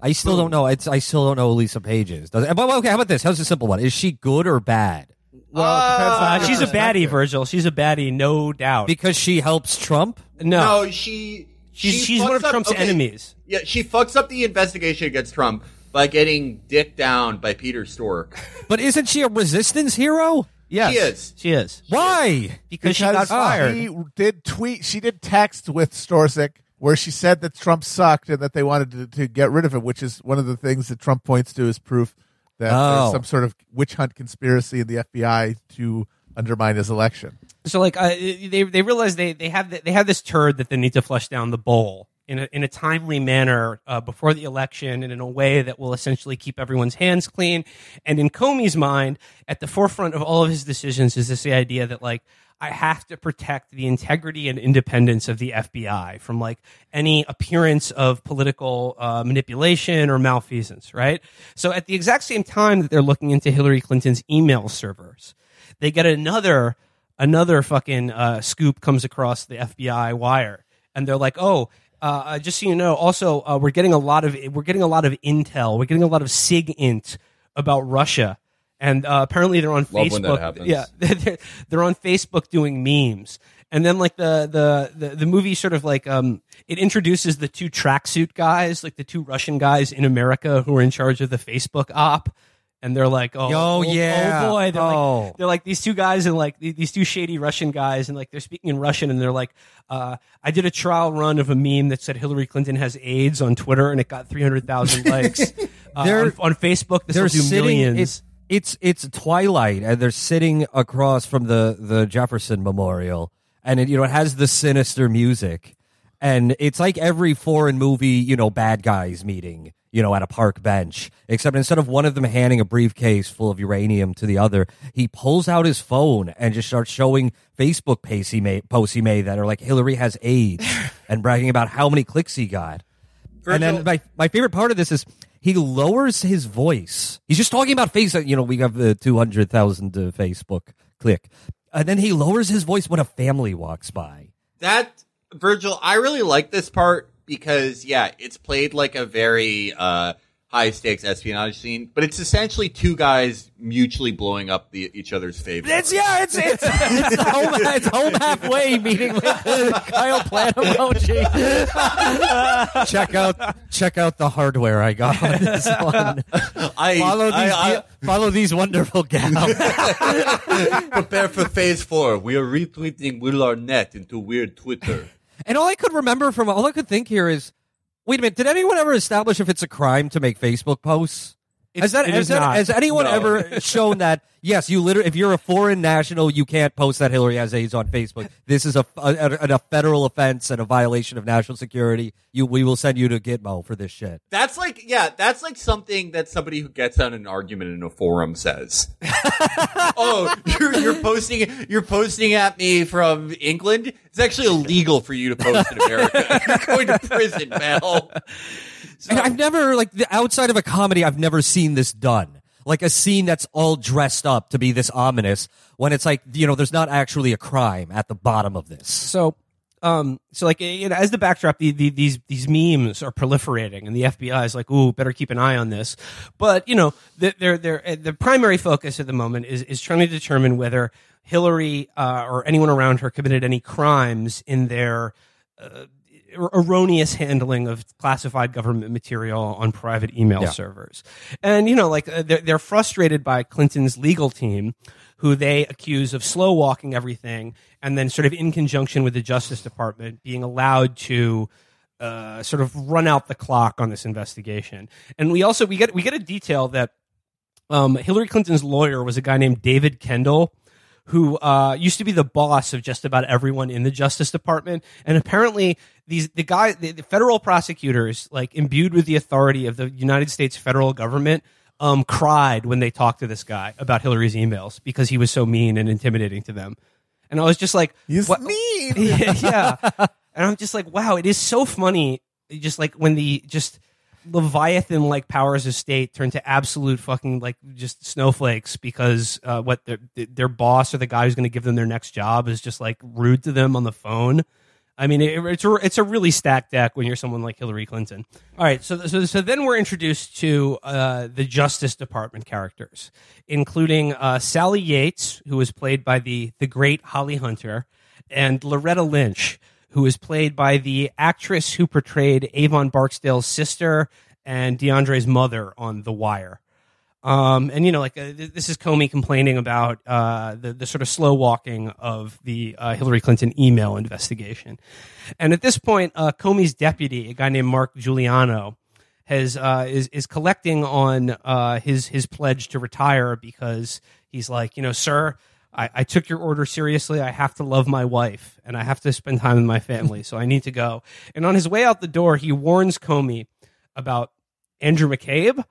I still don't know. It's I still don't know who Lisa Page is. Does, but okay, how about this? How's a simple one? Is she good or bad? Well, it on Uh, she's a baddie. Virgil. She's a baddie, no doubt. Because she helps Trump. no, No, she. she's she she's one of up- Trump's okay, enemies. Yeah, she fucks up the investigation against Trump by getting dicked down by Peter Stork. But isn't she a resistance hero? Yes, She is. She is Why? because, she got fired. She did tweet. She did text with Storzik where she said that Trump sucked and that they wanted to, to get rid of him, which is one of the things that Trump points to as proof that Oh. there's some sort of witch hunt conspiracy in the FBI to undermine his election. So like uh, they they realize they they have th- they have this turd that they need to flush down the bowl in a in a timely manner uh, before the election and in a way that will essentially keep everyone's hands clean. And in Comey's mind, at the forefront of all of his decisions is this idea that like I have to protect the integrity and independence of the FBI from like any appearance of political uh, manipulation or malfeasance, right? So at the exact same time that they're looking into Hillary Clinton's email servers, they get another another fucking uh, scoop comes across the FBI wire, and they're like, "Oh, uh, just so you know, also uh, we're getting a lot of we're getting a lot of intel, we're getting a lot of SIGINT about Russia." And uh, apparently they're on Love Facebook. when that happens. Yeah, they're, they're on Facebook doing memes. And then like the, the the the movie sort of like um it introduces the two tracksuit guys, like the two Russian guys in America who are in charge of the Facebook op. And they're like, oh, Oh, oh, yeah. oh boy, they're Oh. like, they're like these two guys and like these two shady Russian guys, and like they're speaking in Russian, and they're like, uh, I did a trial run of a meme that said Hillary Clinton has AIDS on Twitter, and it got three hundred thousand likes. Uh, They're- on, on Facebook, this will do sitting. millions. It's it's it's twilight, and they're sitting across from the the Jefferson Memorial, and it, you know it has the sinister music, and it's like every foreign movie, you know, bad guys meeting, you know, at a park bench. Except instead of one of them handing a briefcase full of uranium to the other, he pulls out his phone and just starts showing Facebook posts he made, posts he made that are like Hillary has AIDS, and bragging about how many clicks he got. And then my, my favorite part of this is he lowers his voice. He's just talking about face. You know, we have the 200,000 uh, Facebook click. And then he lowers his voice when a family walks by. that Virgil, I really like this part because yeah, it's played like a very uh, high stakes espionage scene, but it's essentially two guys mutually blowing up the, each other's favorite. It's, yeah, it's, it's, it's, home, it's home halfway meeting with uh, Kyle Plan emoji. check out, check out the hardware I got on this one. I, Follow these, I, I- follow these wonderful gals. prepare for phase four. We are retweeting Will Arnett into weird Twitter. And all I could remember from all I could think here is, wait a minute, did anyone ever establish if it's a crime to make Facebook posts? Has that, has, that has anyone No. ever shown that? Yes, you literally, if you're a foreign national, you can't post that Hillary has AIDS on Facebook. This is a, a, a, a federal offense and a violation of national security. You, we will send you to Gitmo for this shit. That's like, yeah, that's like something that somebody who gets on an argument in a forum says. oh, you're, you're posting, you're posting at me from England. It's actually illegal for you to post in America. you're going to prison, pal. And I've never, like, the, outside of a comedy, I've never seen this done. Like a scene that's all dressed up to be this ominous when it's like, you know, there's not actually a crime at the bottom of this. So, um, so like you know, as the backdrop, the, the, these these memes are proliferating, and the FBI is like, "Ooh, better keep an eye on this." But you know, the, their their the primary focus at the moment is is trying to determine whether Hillary uh, or anyone around her committed any crimes in their uh, erroneous handling of classified government material on private email Yeah. servers. And you know, like uh, they're, they're frustrated by Clinton's legal team, who they accuse of slow walking everything, and then sort of in conjunction with the Justice Department being allowed to. Uh, sort of run out the clock on this investigation, and we also we get we get a detail that um, Hillary Clinton's lawyer was a guy named David Kendall, who uh, used to be the boss of just about everyone in the Justice Department, and apparently these the guy the, the federal prosecutors, like imbued with the authority of the United States federal government, um, cried when they talked to this guy about Hillary's emails because he was so mean and intimidating to them, and I was just like, He's what- mean. yeah, yeah. And I'm just like, wow, it is so funny. Just like when the just Leviathan like powers of state turn to absolute fucking like just snowflakes because uh, what their their boss or the guy who's going to give them their next job is just like rude to them on the phone. I mean, it, it's a, it's a really stacked deck when you're someone like Hillary Clinton. All right, so so so then we're introduced to uh, the Justice Department characters, including uh, Sally Yates, who was played by the the great Holly Hunter, and Loretta Lynch, who is played by the actress who portrayed Avon Barksdale's sister and DeAndre's mother on The Wire. Um, and you know, like uh, th- this is Comey complaining about uh, the the sort of slow walking of the uh, Hillary Clinton email investigation. And at this point, uh, Comey's deputy, a guy named Mark Giuliano, has uh, is is collecting on uh, his his pledge to retire because he's like, you know, sir, I, I took your order seriously. I have to love my wife and I have to spend time with my family, so I need to go. And on his way out the door, he warns Comey about Andrew McCabe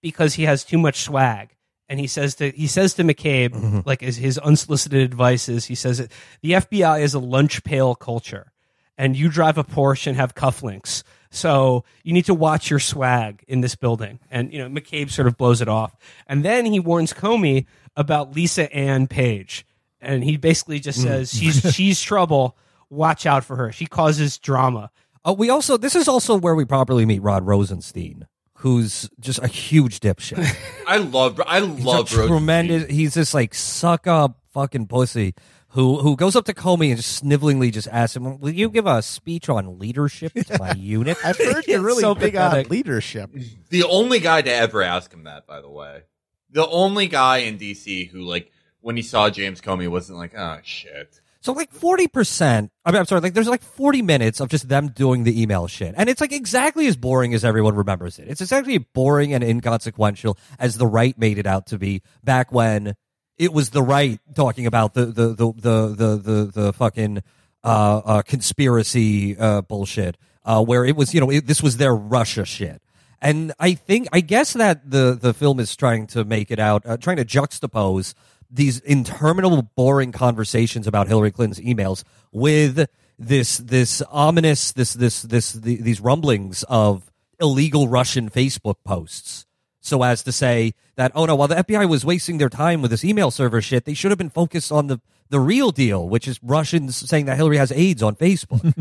because he has too much swag. and he says to he says to McCabe, mm-hmm. like as his unsolicited advice is, he says the FBI is a lunch pail culture, and you drive a Porsche and have cufflinks. So you need to watch your swag in this building. And you know, McCabe sort of blows it off. And then he warns Comey about Lisa Ann Page. And he basically just says she's she's trouble. Watch out for her. She causes drama. Uh, we also this is also where we properly meet Rod Rosenstein, who's just a huge dipshit. I love I He's love a tremendous. He's this like suck up fucking pussy who who goes up to Comey and just snivelingly just asks him, "Will you give a speech on leadership to my unit?" I've heard you're really so big pathetic. on leadership. The only guy to ever ask him that, by the way. The only guy in DC who, like, when he saw James Comey, wasn't like, oh shit. So like forty percent. I mean, I'm sorry. Like there's like forty minutes of just them doing the email shit, and it's like exactly as boring as everyone remembers it. It's exactly boring and inconsequential as the right made it out to be back when it was the right talking about the the the the the the, the fucking uh, uh, conspiracy uh, bullshit, uh, where it was you know it, this was their Russia shit. And I think, I guess that the, the film is trying to make it out, uh, trying to juxtapose these interminable, boring conversations about Hillary Clinton's emails with this, this ominous, this, this, this, the, these rumblings of illegal Russian Facebook posts. So as to say that, oh no, while the FBI was wasting their time with this email server shit, they should have been focused on the, the real deal, which is Russians saying that Hillary has AIDS on Facebook.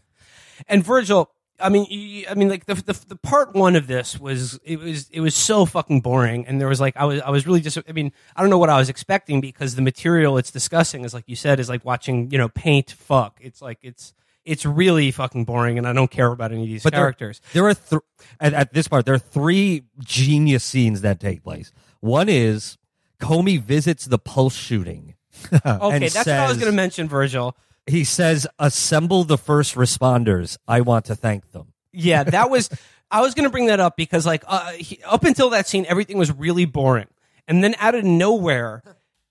And Virgil, I mean, I mean, like the, the the part one of this was it was it was so fucking boring, and there was like I was I was really just I mean I don't know what I was expecting because the material it's discussing is like you said is like watching you know paint fuck. It's like it's it's really fucking boring, and I don't care about any of these But characters. There, are th- at, at this part, there are three genius scenes that take place. One is Comey visits the Pulse shooting. okay, that's what I was going to mention, Virgil. He says, "Assemble the first responders. I want to thank them." Yeah, that was. I was going to bring that up because, like, uh, he, up until that scene, everything was really boring, and then out of nowhere,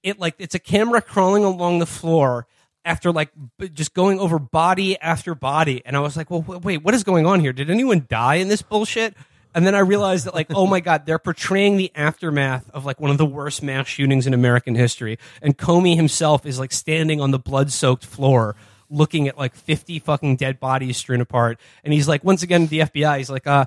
it like it's a camera crawling along the floor after like just going over body after body, and I was like, well, wait, what is going on here? Did anyone die in this bullshit? And then I realized that, like, oh my god, they're portraying the aftermath of like one of the worst mass shootings in American history, and Comey himself is like standing on the blood-soaked floor looking at like 50 fucking dead bodies strewn apart. And he's like, once again, the FBI, he's like, uh,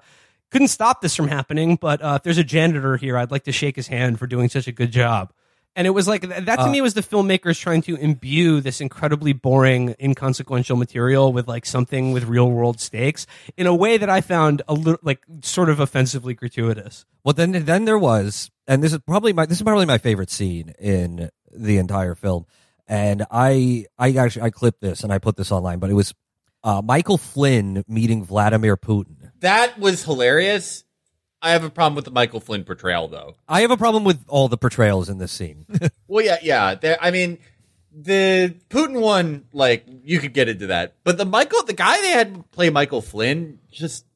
couldn't stop this from happening, but uh, if there's a janitor here, I'd like to shake his hand for doing such a good job. And it was like, that to me was the filmmakers trying to imbue this incredibly boring, inconsequential material with like something with real world stakes in a way that I found a little, like, sort of offensively gratuitous. Well, then then there was, and this is probably my this is probably my favorite scene in the entire film. And I I actually I clipped this and I put this online, but it was uh, Michael Flynn meeting Vladimir Putin. That was hilarious. I have a problem with the Michael Flynn portrayal, though. I have a problem with all the portrayals in this scene. Well, yeah, yeah. There, I mean, the Putin one, like, you could get into that. But the Michael, the guy they had play Michael Flynn, just,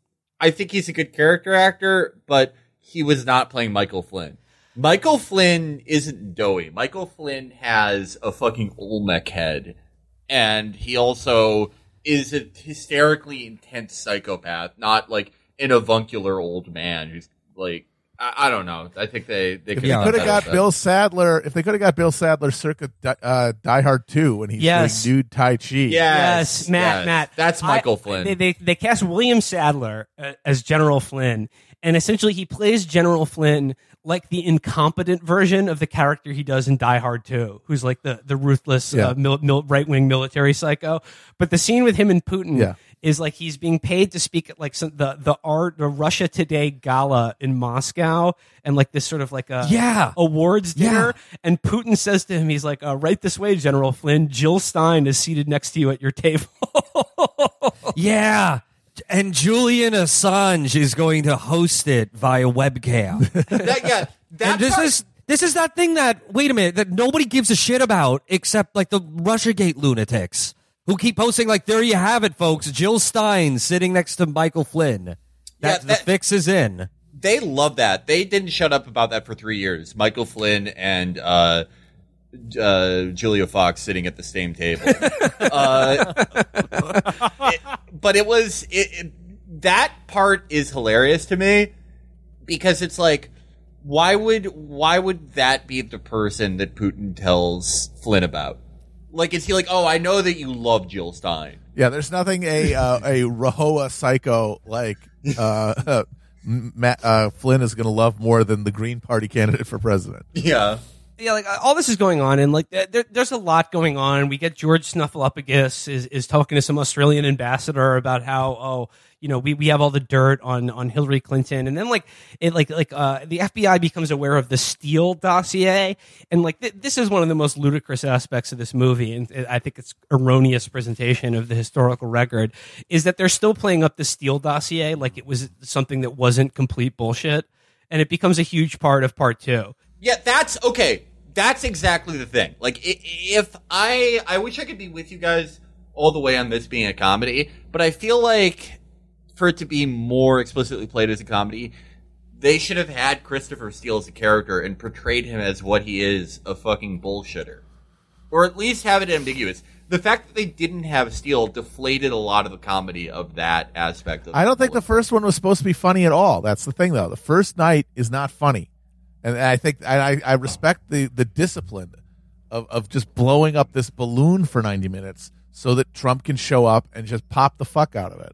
I think he's a good character actor, but he was not playing Michael Flynn. Michael Flynn isn't doughy. Michael Flynn has a fucking Olmec head. And he also is a hysterically intense psychopath, not like an avuncular old man who's like, I, I don't know. I think they, they could Yeah. have Could have got Bill Sadler if they could have got Bill Sadler circa Di- uh, Die Hard Two when he's Yes. doing nude Tai Chi. Yes, Matt, yes. Matt. That's I- Michael Flynn. They, they, they cast William Sadler uh, as General Flynn, and essentially he plays General Flynn like the incompetent version of the character he does in Die Hard 2, who's like the, the ruthless Yeah. uh, mil- mil- right wing military psycho. But the scene with him and Putin Yeah. Is like he's being paid to speak at like some, the the art the Russia Today gala in Moscow, and like this sort of like a Yeah. awards dinner. Yeah. And Putin says to him, he's like, uh, "Right this way, General Flynn. Jill Stein is seated next to you at your table." yeah. And Julian Assange is going to host it via webcam. that, yeah, that and this part- is this is that thing that wait a minute that nobody gives a shit about except like the RussiaGate lunatics who keep posting like there you have it, folks. Jill Stein sitting next to Michael Flynn. That, Yeah, the fix is in. they love that. They didn't shut up about that for three years. Michael Flynn and uh, uh, Julia Fox sitting at the same table. uh, it- but it was it, it, that part is hilarious to me because it's like why would why would that be the person that Putin tells Flynn about? Like, is he like, oh, I know that you love Jill Stein. Yeah, there's nothing a uh, a Rahowa psycho like uh, Matt, uh, Flynn is going to love more than the Green Party candidate for president. Yeah. Yeah, like uh, all this is going on, and like there, there's a lot going on. We get George Snuffleupagus is is talking to some Australian ambassador about how oh you know we, we have all the dirt on on Hillary Clinton, and then like it like like uh, the FBI becomes aware of the Steele dossier, and like th- this is one of the most ludicrous aspects of this movie, and I think it's erroneous presentation of the historical record is that they're still playing up the Steele dossier like it was something that wasn't complete bullshit, and it becomes a huge part of part two. Yeah, that's okay. That's exactly the thing. Like, if I, I wish I could be with you guys all the way on this being a comedy, but I feel like for it to be more explicitly played as a comedy, they should have had Christopher Steele as a character and portrayed him as what he is, a fucking bullshitter. Or at least have it ambiguous. The fact that they didn't have Steele deflated a lot of the comedy of that aspect of I don't think the first one was supposed to be funny at all. That's the thing, though. The first night is not funny, and I think I, I respect the the discipline of of just blowing up this balloon for ninety minutes so that Trump can show up and just pop the fuck out of it.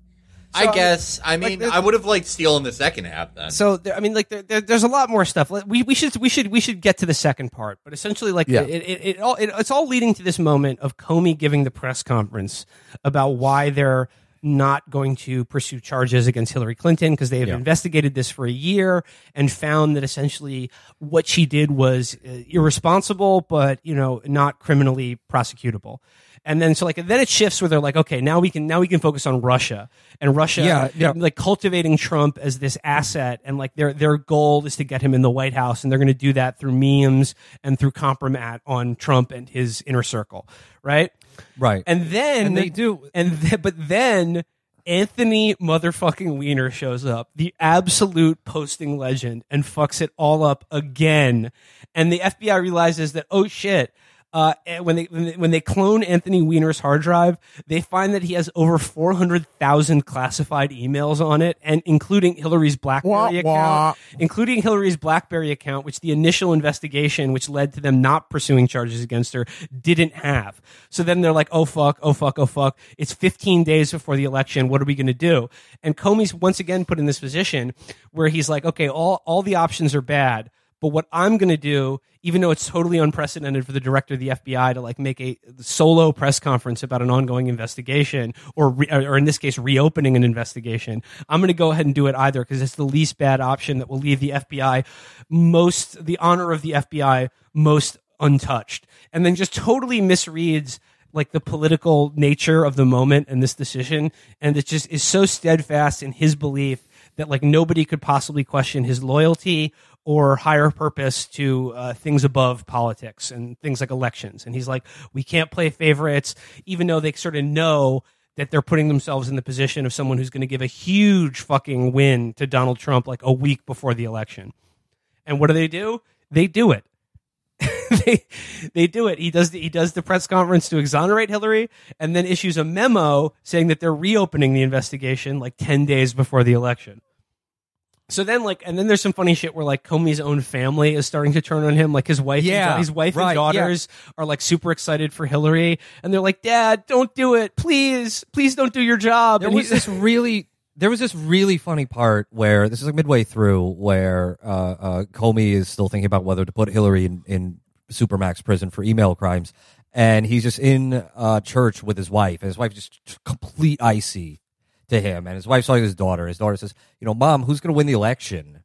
I guess. I mean, there's- I would have liked Steele in the second half then. So there, I mean, like there, there, there's a lot more stuff. We we should we should we should get to the second part, but essentially, like Yeah. it, it, it all it, it's all leading to this moment of Comey giving the press conference about why they're not going to pursue charges against Hillary Clinton because they have investigated this for a year and found that essentially what she did was uh, irresponsible, but you know not criminally prosecutable. And then so like then it shifts where they're like, okay, now we can now we can focus on Russia and Russia, Yeah, yeah. like cultivating Trump as this asset, and like their their goal is to get him in the White House, and they're going to do that through memes and through compromat on Trump and his inner circle, right? Right. And then And they do- and th- but then Anthony motherfucking Weiner shows up, the absolute posting legend, and fucks it all up again. And the FBI realizes that oh shit. Uh, when they when they- when they clone Anthony Weiner's hard drive, they find that he has over four hundred thousand classified emails on it, and including Hillary's BlackBerry Wah, account, wah. including Hillary's BlackBerry account, which the initial investigation, which led to them not pursuing charges against her, didn't have. So then they're like, oh fuck, oh fuck, oh fuck. It's 15 days before the election. What are we going to do? And Comey's once again put in this position where he's like, okay, all, all the options are bad. But what I'm going to do, even though it's totally unprecedented for the director of the FBI to like make a solo press conference about an ongoing investigation, or re, or in this case, reopening an investigation, I'm going to go ahead and do it either because it's the least bad option that will leave the FBI most the honor of the FBI most untouched, and then just totally misreads like the political nature of the moment and this decision, and it just is so steadfast in his belief that like nobody could possibly question his loyalty or higher purpose to uh, things above politics and things like elections. And he's like, we can't play favorites, even though they sort of know that they're putting themselves in the position of someone who's going to give a huge fucking win to Donald Trump like a week before the election. And what do they do? They do it. they they do it. He does the, he does the press conference to exonerate Hillary, and then issues a memo saying that they're reopening the investigation like ten days before the election. So then, like, and then there's some funny shit where like Comey's own family is starting to turn on him. Like his wife, Yeah, and, his wife right, and daughters are like super excited for Hillary, and they're like, "Dad, don't do it, please, please don't do your job." There and was this really there was this really funny part where this is like midway through where uh, uh, Comey is still thinking about whether to put Hillary in, in supermax prison for email crimes, and he's just in uh, church with his wife, and his wife just complete icy to him, and his wife's talking to his daughter. His daughter says, "You know, mom, who's going to win the election?"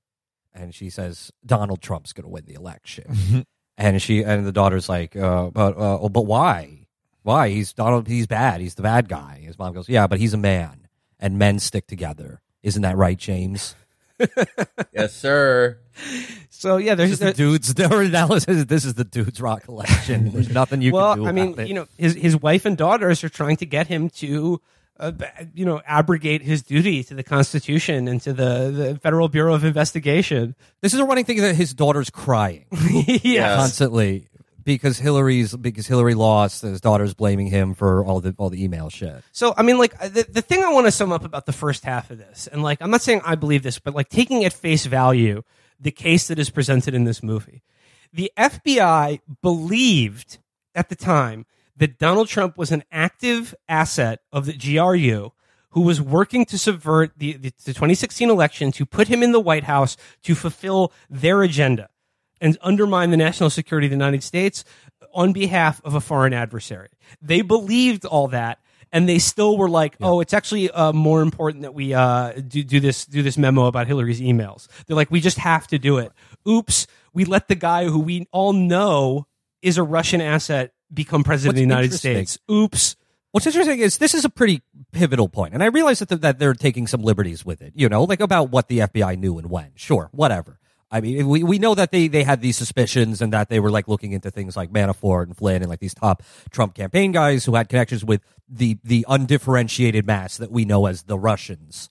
And she says, "Donald Trump's going to win the election." and she and the daughter's like, uh, "But uh, oh, but why? Why? He's Donald. He's bad. He's the bad guy." His mom goes, "Yeah, but he's a man, and men stick together. Isn't that right, James?" yes, sir. so yeah, there's the dude's their analysis. This is the dude's rock collection. There's nothing you well, can do. I mean, about it. you know, his his wife and daughters are trying to get him to, uh, you know, abrogate his duty to the Constitution and to the, the Federal Bureau of Investigation. this is a running thing that his daughter's crying yeah. constantly because Hillary's because Hillary lost. His daughter's blaming him for all the all the email shit. So, I mean, like the the thing I want to sum up about the first half of this, and like I'm not saying I believe this, but like taking at face value the case that is presented in this movie. The FBI believed at the time that Donald Trump was an active asset of the GRU who was working to subvert the, the, the 2016 election to put him in the White House to fulfill their agenda and undermine the national security of the United States on behalf of a foreign adversary. They believed all that. And they still were like, "Oh, it's actually uh, more important that we uh, do, do this do this memo about Hillary's emails." They're like, "We just have to do it." Oops, we let the guy who we all know is a Russian asset become president What's of the United States. Oops. What's interesting is this is a pretty pivotal point, and I realize that, that they're taking some liberties with it. You know, like about what the FBI knew and when. Sure, whatever. I mean, we, we know that they, they had these suspicions and that they were like looking into things like Manafort and Flynn and like these top Trump campaign guys who had connections with the the undifferentiated mass that we know as the Russians.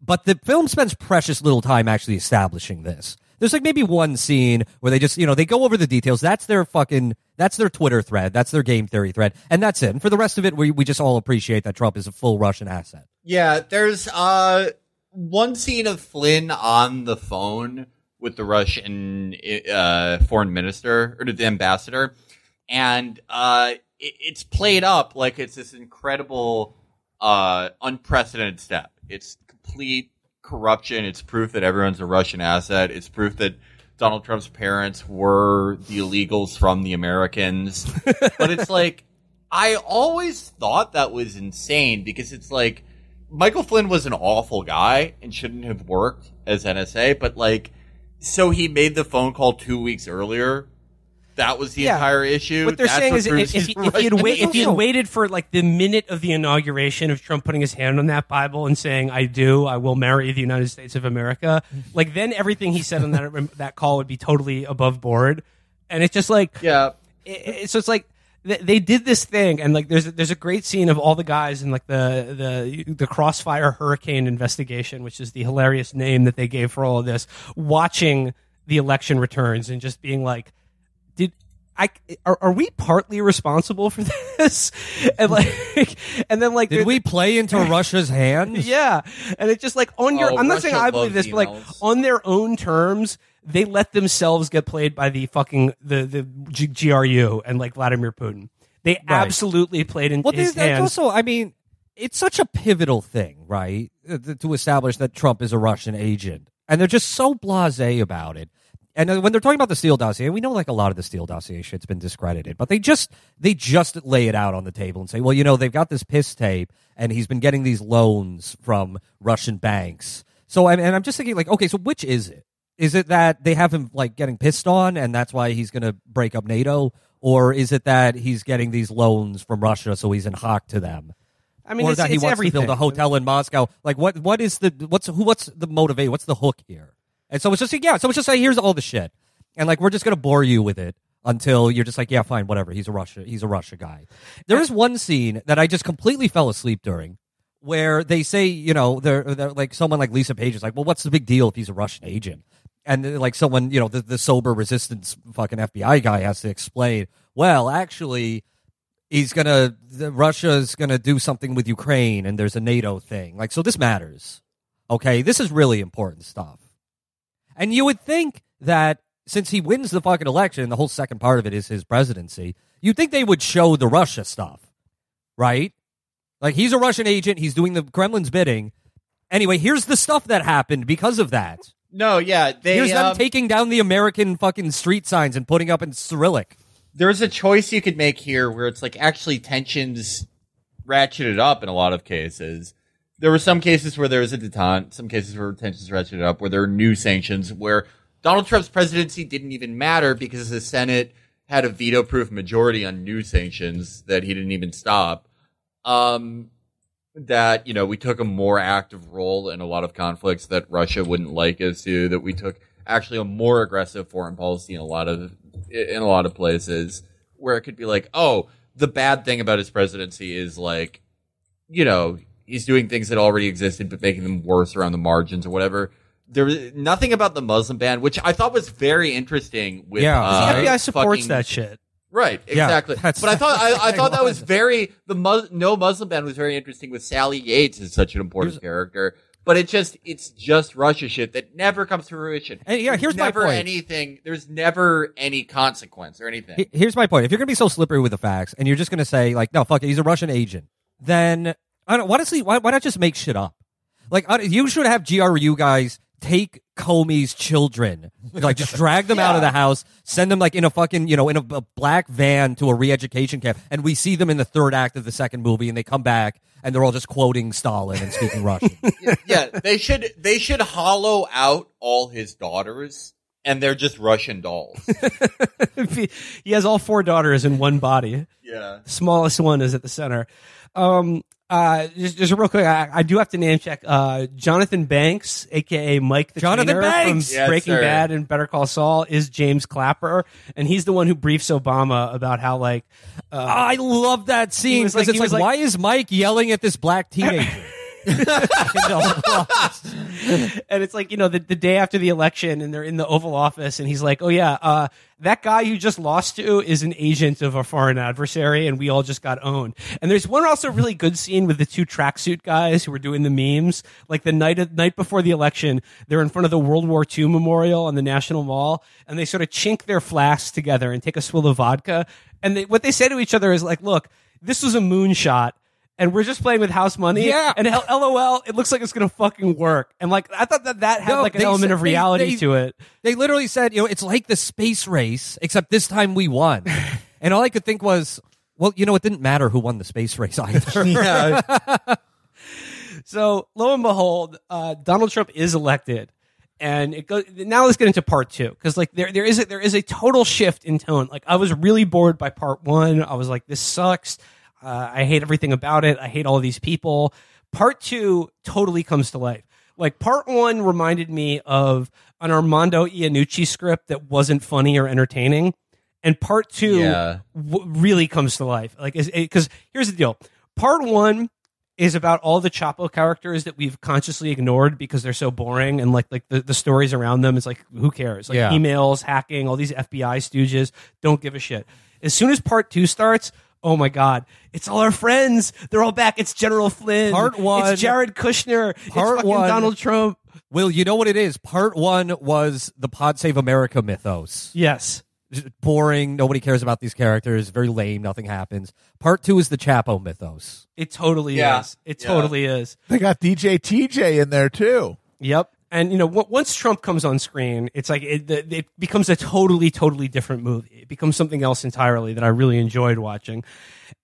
But the film spends precious little time actually establishing this. There's like maybe one scene where they just, you know, they go over the details. That's their fucking, that's their Twitter thread. That's their game theory thread. And that's it. And for the rest of it, we, we just all appreciate that Trump is a full Russian asset. Yeah, there's uh one scene of Flynn on the phone with the Russian uh, foreign minister or the ambassador, and uh, it, it's played up like it's this incredible, uh, unprecedented step. It's complete corruption. It's proof that everyone's a Russian asset. It's proof that Donald Trump's parents were the illegals from the Americans. but it's like I always thought that was insane because it's like Michael Flynn was an awful guy and shouldn't have worked as NSA, but like, so he made the phone call two weeks earlier. That was the Yeah. entire issue. What they're That's saying what is, if, if, he's he- if he had wait, if he had waited for like the minute of the inauguration of Trump putting his hand on that Bible and saying, "I do, I will marry the United States of America," like then everything he said on that that call would be totally above board. And it's just like, yeah, it, it- so it's like th- they did this thing, and like there's a, there's a great scene of all the guys in like the the the Crossfire Hurricane investigation, which is the hilarious name that they gave for all of this, watching the election returns and just being like, did. I, are, are we partly responsible for this? And like, and then like, Did we play into Russia's hands? yeah, and it's just like on your. Oh, I'm not saying I believe loves this, but like on their own terms, they let themselves get played by the fucking the the G- GRU and like Vladimir Putin. They absolutely played in Well, his there's, there's hands. also, I mean, it's such a pivotal thing, right? uh, To establish that Trump is a Russian agent. And they're just so blase about it. And uh, when they're talking about the Steele dossier, we know like a lot of the Steele dossier shit's been discredited, but they just they just lay it out on the table and say, well, you know, they've got this piss tape, and he's been getting these loans from Russian banks. So, and, and I'm just thinking, like, okay, so which is it? Is it that they have him like getting pissed on, and that's why he's going to break up NATO, or is it that he's getting these loans from Russia, so he's in hock to them? I mean, or it's, that he wants everything. to build a hotel in Moscow. Like what? What is the what's who? What's the motivate? What's the hook here? And so it's just yeah. So it's just like here's all the shit, and like we're just gonna bore you with it until you're just like yeah, fine, whatever. He's a Russia. He's a Russia guy. There is one scene that I just completely fell asleep during. Where they say, you know, they're, they're like someone like Lisa Page is like, well, what's the big deal if he's a Russian agent? And uh, like someone, you know, the, the sober resistance fucking FBI guy has to explain, well, actually, he's gonna the, Russia's gonna do something with Ukraine and there's a NATO thing. Like so this matters. Okay? This is really important stuff. And you would think that since he wins the fucking election, the whole second part of it is his presidency, you'd think they would show the Russia stuff. Right? Like he's a Russian agent, he's doing the Kremlin's bidding. Anyway, here's the stuff that happened because of that. no, yeah, they Here's them um, taking down the American fucking street signs and putting up in Cyrillic. there's a choice you could make here where it's like actually tensions ratcheted up in a lot of cases. There were some cases where there was a detente, some cases where tensions ratcheted up, where there were new sanctions, where Donald Trump's presidency didn't even matter because the Senate had a veto proof majority on new sanctions that he didn't even stop. Um, that, you know, we took a more active role in a lot of conflicts that Russia wouldn't like us to, that we took actually a more aggressive foreign policy in a lot of in a lot of places where it could be like, oh, the bad thing about his presidency is like, you know, he's doing things that already existed but making them worse around the margins or whatever. There was nothing about the Muslim ban, which I thought was very interesting. With Yeah, uh, the FBI supports fucking- that shit. Right, exactly. that's- but I thought I, I thought that was very the Mus- no Muslim ban was very interesting with Sally Yates is such an important Here's- character. but it just it's just Russia shit that never comes to fruition. And yeah, here's my never point. anything. There's never any consequence or anything. Here's my point. If you're going to be so slippery with the facts and you're just going to say, like, no, fuck it, he's a Russian agent, then, I don't, honestly, why, why not just make shit up? Like, I- you should have GRU guys take Comey's children, like, just drag them out of the house, send them, like, in a fucking, you know, in a, a black van to a re education camp, and we see them in the third act of the second movie, and they come back, and they're all just quoting Stalin and speaking Russian. yeah, they should they should hollow out all his daughters, and they're just Russian dolls. he has all four daughters in one body. yeah. smallest one is at the center. Um, uh, just, just real quick, I, I do have to name check uh, Jonathan Banks, aka Mike the Jonathan Trainer Banks! from Yes, Breaking sir. Bad and Better Call Saul, is James Clapper, and he's the one who briefs Obama about how like uh, I love that scene was because like- it's he like, was like- why is Mike yelling at this black teenager? And it's like you know the, the day after the election and they're in the oval office and he's like oh yeah uh, that guy you just lost to is an agent of a foreign adversary and we all just got owned. And there's one also really good scene with the two tracksuit guys who were doing the memes. Like the night of, night before the election they're in front of the world war ii memorial on the national mall and they sort of chink their flasks together and take a swill of vodka. And they, what they say to each other is like look this was a moonshot and we're just playing with house money. Yeah. And LOL, it looks like it's going to fucking work. And like, I thought that that had No, like an element said- of they- reality they- to it. They literally said, you know, it's like the space race, except this time we won. and all I could think was, well, you know, it didn't matter who won the space race either. Yeah. So lo and behold, uh, Donald Trump is elected. And it goes, now let's get into part two. Cause like there, there is a, there is a total shift in tone. Like I was really bored by part one. I was like, this sucks. Uh, I hate everything about it. I hate all these people. Part two totally comes to life. Like part one reminded me of an Armando Iannucci script that wasn't funny or entertaining. And part two Yeah. w- really comes to life. Like, because here's the deal. Part one is about all the Chapo characters that we've consciously ignored because they're so boring and like like the, the stories around them is like who cares like Yeah. emails hacking all these FBI stooges don't give a shit as soon as part two starts oh my god it's all our friends they're all back it's General Flynn Part one- it's Jared Kushner Part it's fucking one- Donald Trump Will, you know what it is? Part one was the Pod Save America mythos. yes boring. Nobody cares about these characters. Very lame. Nothing happens. Part two is the Chapo mythos. it totally Yeah. is it Yeah. totally is They got DJ TJ in there too. Yep. And you know, w- once Trump comes on screen, it's like it, it it becomes a totally, totally different movie. It becomes something else entirely that I really enjoyed watching.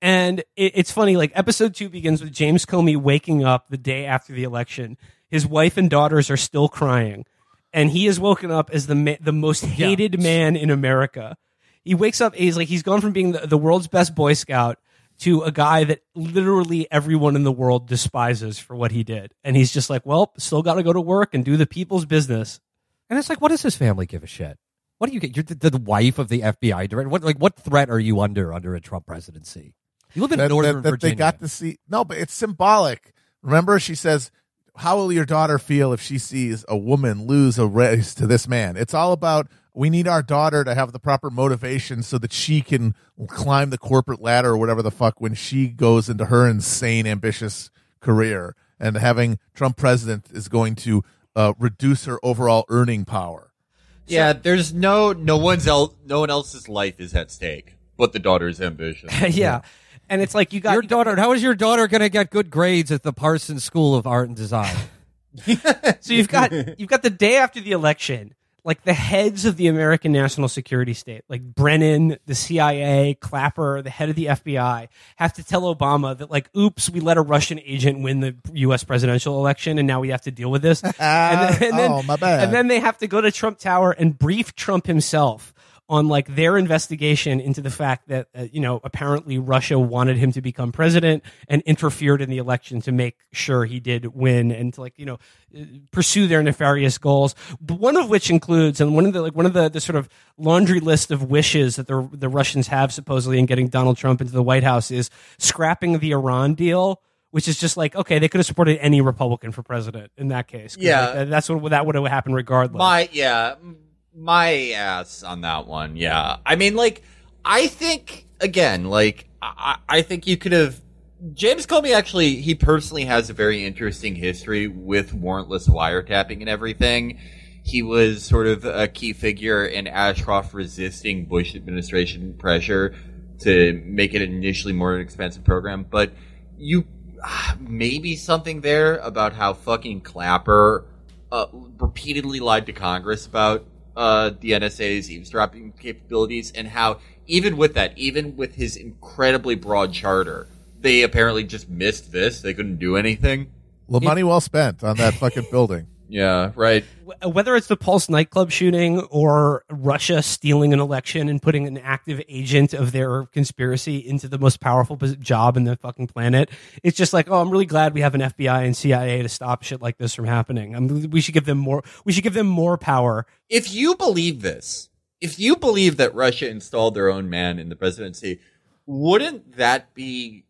And it, it's funny, like episode two begins with James Comey waking up the day after the election. His wife and daughters are still crying, and he is woken up as the ma- the most hated man in America. He wakes up, he's like he's gone from being the, the world's best Boy Scout to a guy that literally everyone in the world despises for what he did. And he's just like, well, still got to go to work and do the people's business. And it's like, what does his family give a shit? What do you get? You're the, the wife of the FBI director. What like what threat are you under under a Trump presidency? You live in that, Northern that- that Virginia. they got to see. No, but it's symbolic. Remember, she says, "How will your daughter feel if she sees a woman lose a race to this man?" It's all about we need our daughter to have the proper motivation so that she can climb the corporate ladder or whatever the fuck when she goes into her insane, ambitious career. And having Trump president is going to uh, reduce her overall earning power. Yeah, there's no no one's el- no one else's life is at stake but the daughter's ambition. yeah. And it's like you got your daughter. How is your daughter going to get good grades at the Parsons School of Art and Design? So you've got you've got the day after the election, like the heads of the American national security state, like Brennan, the CIA, Clapper, the head of the FBI, have to tell Obama that like, oops, we let a Russian agent win the U.S. presidential election, and now we have to deal with this. and then, and then- oh, my bad. And then they have to go to Trump Tower and brief Trump himself on like their investigation into the fact that uh, you know apparently Russia wanted him to become president and interfered in the election to make sure he did win and to like you know uh, pursue their nefarious goals. But one of which includes and one of the like one of the, the sort of laundry list of wishes that the the Russians have supposedly in getting Donald Trump into the White House is scrapping the Iran deal. Which is just like okay, they could have supported any Republican for president in that case. Yeah. like, that's what that would have happened regardless. My yeah, my ass on that one. Yeah, I mean, like, I think again, like, I, I think you could have James Comey actually, he personally has a very interesting history with warrantless wiretapping and everything. He was sort of a key figure in Ashcroft resisting Bush administration pressure to make it initially more expensive program. But you, maybe something there about how fucking Clapper uh, repeatedly lied to Congress about uh, the NSA's eavesdropping capabilities and how even with that, even with his incredibly broad charter, they apparently just missed this. They couldn't do anything. Well, money well spent on that fucking building. Yeah, right. Whether it's the Pulse nightclub shooting or Russia stealing an election and putting an active agent of their conspiracy into the most powerful job in the fucking planet, it's just like, oh, I'm really glad we have an FBI and CIA to stop shit like this from happening. I'm, we should give them more. We should give them more power. If you believe this, if you believe that Russia installed their own man in the presidency, wouldn't that be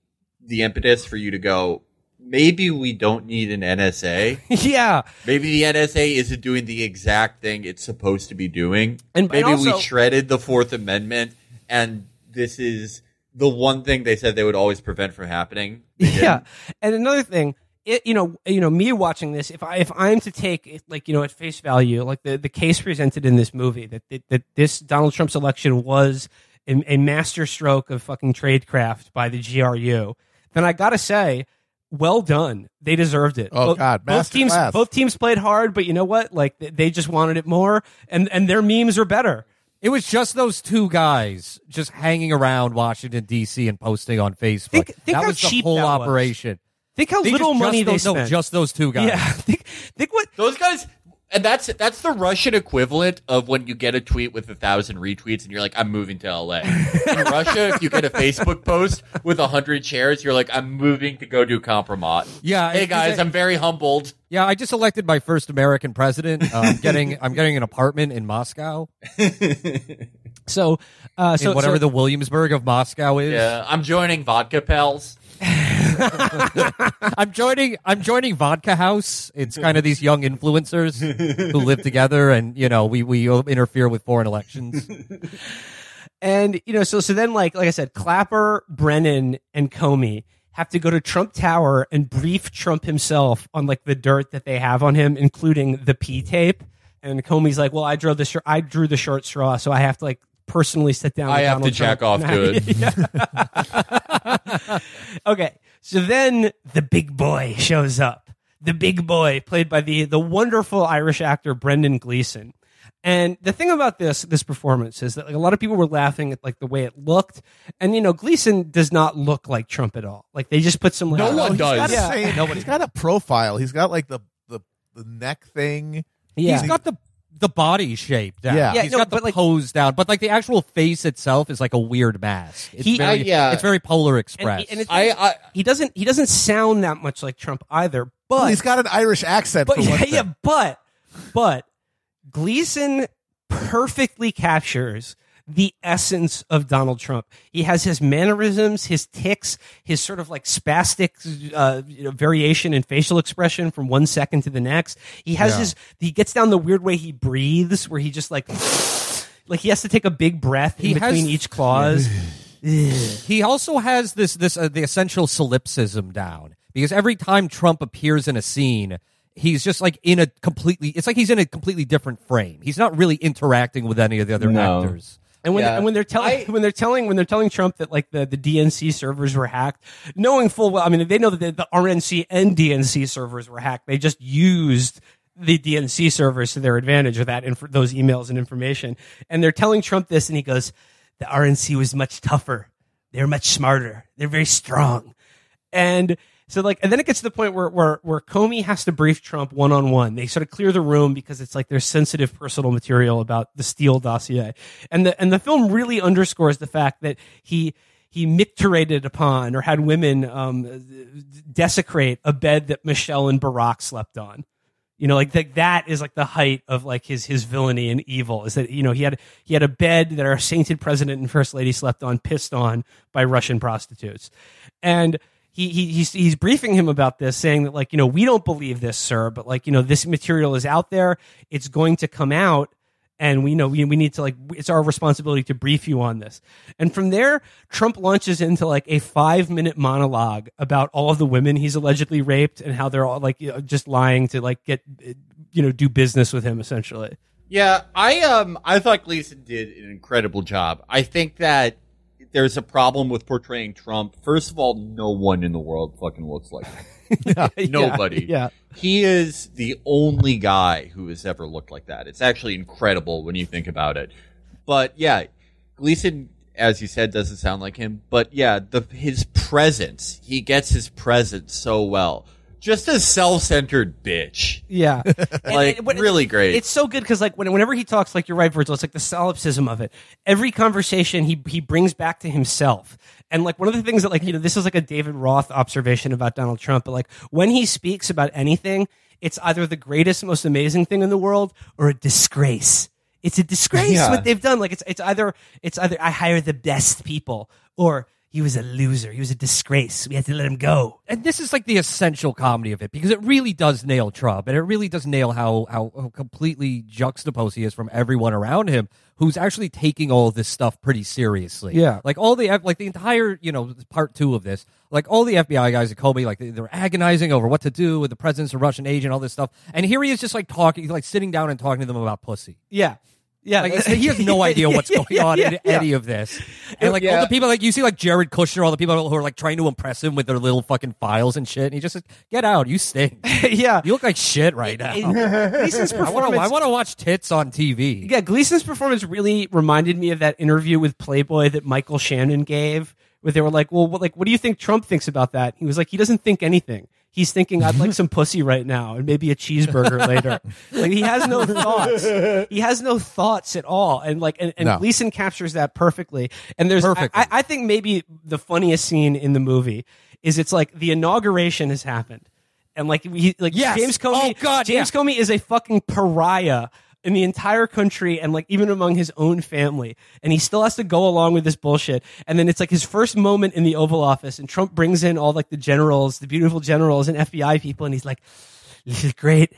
the impetus for you to go, maybe we don't need an NSA? yeah, Maybe the NSA isn't doing the exact thing it's supposed to be doing. And- and maybe also- we shredded the Fourth Amendment, and this is the one thing they said they would always prevent from happening. Yeah. And another thing, it, you know, you know, me watching this, if I if I'm to take it, like you know at face value, like the the case presented in this movie that that, that this Donald Trump's election was a, a master stroke of fucking tradecraft by the GRU, then I gotta say. Well done. They deserved it. Oh, Both- God, both teams, masterclass. both teams played hard, but you know what? Like they- they just wanted it more, and and their memes are better. It was just those two guys just hanging around Washington D.C. and posting on Facebook. Think- think that how was the cheap whole that was. operation. Think how They little just, money just they those, spent. No, just those two guys. yeah. Think, think what Those guys, and that's that's the Russian equivalent of when you get a tweet with a thousand retweets and you're like, I'm moving to LA. In Russia, if you get a Facebook post with a hundred shares, you're like, I'm moving to go do compromat. Yeah, Hey guys, it- I'm very humbled. Yeah, I just elected my first American president. Uh, I'm getting I'm getting an apartment in Moscow, so uh, so in whatever so, the Williamsburg of Moscow is. Yeah, I'm joining Vodka Pals. I'm joining I'm joining Vodka House. It's kind of these young influencers who live together, and you know we we interfere with foreign elections. And you know, so so then like like I said, Clapper, Brennan, and Comey have to go to Trump Tower and brief Trump himself on like the dirt that they have on him, including the P tape. And Comey's like, "Well, I drew the short, I drew the short straw, so I have to like personally sit down. I with have Donald to jack off to it. okay, so then the big boy shows up. The big boy, played by the the wonderful Irish actor Brendan Gleeson. And the thing about this this performance is that like a lot of people were laughing at like the way it looked, and you know Gleeson does not look like Trump at all. Like they just put some like, No one he's does. got, yeah. same, he's got a profile. He's got like the the, the neck thing. Yeah. He's got the the body shape down. Yeah. Yeah, he's no, got the like- pose down, but like the actual face itself is like a weird mask. It's He- uh, very, I- yeah. it's very Polar Express. and it's, I, I he doesn't he doesn't sound that much like Trump either. But Well, he's got an Irish accent. but for yeah, yeah, but but Gleeson perfectly captures the essence of Donald Trump. He has his mannerisms, his ticks, his sort of like spastic uh, you know, variation in facial expression from one second to the next. He has Yeah. his he gets down the weird way he breathes, where he just like like he has to take a big breath He in has- between each clause. He also has this this uh, the essential solipsism down because every time Trump appears in a scene, he's just like in a completely. It's like he's in a completely different frame. He's not really interacting with any of the other No. actors. And when, Yeah. and when they're telling I- when they're telling when they're telling Trump that like the, the DNC servers were hacked, knowing full well, I mean they know that the, the RNC and DNC servers were hacked. They just used the DNC servers to their advantage of that inf- those emails and information. And they're telling Trump this, and he goes, "The RNC was much tougher. They're much smarter. They're very strong." And so like, and then it gets to the point where where where Comey has to brief Trump one on one. They sort of clear the room because it's like there's sensitive personal material about the Steele dossier, and the and the film really underscores the fact that he he micturated upon or had women um, desecrate a bed that Michelle and Barack slept on. You know, like that, that is like the height of like his his villainy and evil is that you know he had he had a bed that our sainted president and first lady slept on, pissed on by Russian prostitutes, and he, he he's he's briefing him about this, saying that like you know we don't believe this, sir, but like you know this material is out there, it's going to come out, and we know we, we need to like it's our responsibility to brief you on this. And from there trump launches into like a five minute monologue about all of the women he's allegedly raped and how they're all like you know, just lying to like get you know do business with him essentially. Yeah, I um I thought Gleeson did an incredible job. I think that there's a problem with portraying Trump. First of all, no one in the world fucking looks like him. Nobody. yeah He is the only guy who has ever looked like that. It's actually incredible when you think about it. But yeah, Gleeson, as you said, doesn't sound like him. But yeah, the his presence, he gets his presence so well. Just a self-centered bitch. Yeah, Like, and- but really great. It's so good because like when, whenever he talks, like you're right, Virgil, it's like the solipsism of it. Every conversation he he brings back to himself, and like one of the things that like you know this is like a David Roth observation about Donald Trump, but like when he speaks about anything, it's either the greatest, most amazing thing in the world or a disgrace. It's a disgrace Yeah. what they've done. Like it's it's either it's either I hire the best people or he was a loser. He was a disgrace. We had to let him go. and this is like the essential comedy of it because it really does nail Trump and it really does nail how, how how completely juxtaposed he is from everyone around him who's actually taking all of this stuff pretty seriously. Yeah. like all the like the entire you know part two of this, like all the FBI guys at Comey, like they, they're agonizing over what to do with the president's a Russian agent, all this stuff, and here he is just like talking, he's like sitting down and talking to them about pussy. Yeah. Yeah, Like he has no idea what's going Yeah, on yeah, in yeah. any of this, and like all the people, like you see, like Jared Kushner, all the people who are like trying to impress him with their little fucking files and shit, and he just says, "Get out, you stink. yeah. You look like shit right now." Gleeson's I want to, performance. I want to watch tits on TV. Yeah, Gleeson's performance really reminded me of that interview with Playboy that Michael Shannon gave, where they were like, "Well, what, like, what do you think Trump thinks about that?" He was like, "He doesn't think anything. He's thinking I'd like some pussy right now and maybe a cheeseburger later. Like he has no thoughts. He has no thoughts at all. And like, and, and No. Gleeson captures that perfectly. And there's, I, Perfectly. I, I think maybe the funniest scene in the movie is it's like the inauguration has happened. And like he, like Yes. James Comey, Oh, God, James Comey is a fucking pariah in the entire country and like even among his own family. And he still has to go along with this bullshit. And then it's like his first moment in the Oval Office and Trump brings in all like the generals, the beautiful generals and FBI people. And he's like, this is great.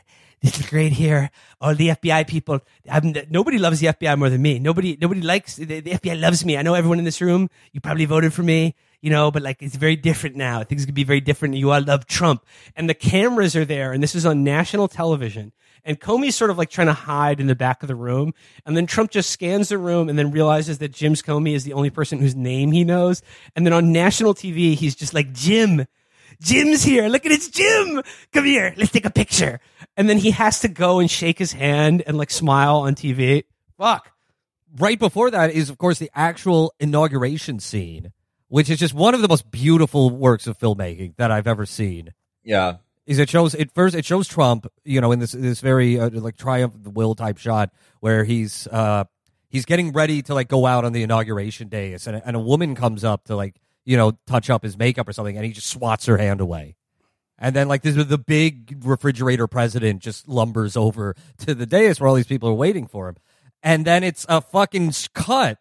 This is great here. All the FBI people. I'm, nobody loves the FBI more than me. Nobody, nobody likes the, the FBI loves me. I know everyone in this room. You probably voted for me, you know, but like it's very different now. Things could be very different. You all love Trump, and the cameras are there, and this is on national television. And Comey's sort of like trying to hide in the back of the room, and then Trump just scans the room and then realizes that Jim's Comey is the only person whose name he knows. And then on national TV, he's just like Jim. Jim's here. Look at it's Jim. Come here. Let's take a picture. And then he has to go and shake his hand and like smile on TV. Fuck. right before that is, of course, the actual inauguration scene, which is just one of the most beautiful works of filmmaking that I've ever seen. Yeah. Is it shows it first? It shows Trump, you know, in this this very uh, like triumph of the will type shot where he's uh he's getting ready to like go out on the inauguration days, and, and a woman comes up to like you know touch up his makeup or something, and he just swats her hand away. And then, like, this the big refrigerator president just lumbers over to the dais where all these people are waiting for him. And then it's a fucking cut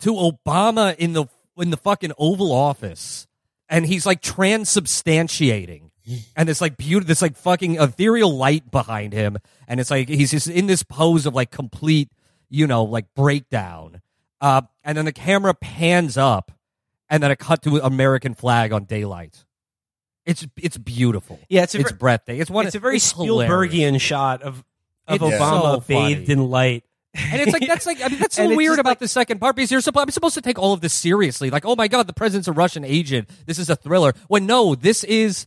to Obama in the in the fucking Oval Office, and he's like transubstantiating, and it's like beautiful, this like fucking ethereal light behind him, and it's like he's just in this pose of like complete, you know, like breakdown. Uh, and then the camera pans up, and then a cut to American flag on daylight. It's it's beautiful. Yeah, it's a it's ver- breathtaking. It's one. it's a very hilarious. Spielbergian shot of of It's Obama so bathed funny. in light. And it's like that's like I mean that's so weird about like- the second part because you're supposed I'm supposed to take all of this seriously. Like, oh my god, the president's a Russian agent. This is a thriller. When no, this is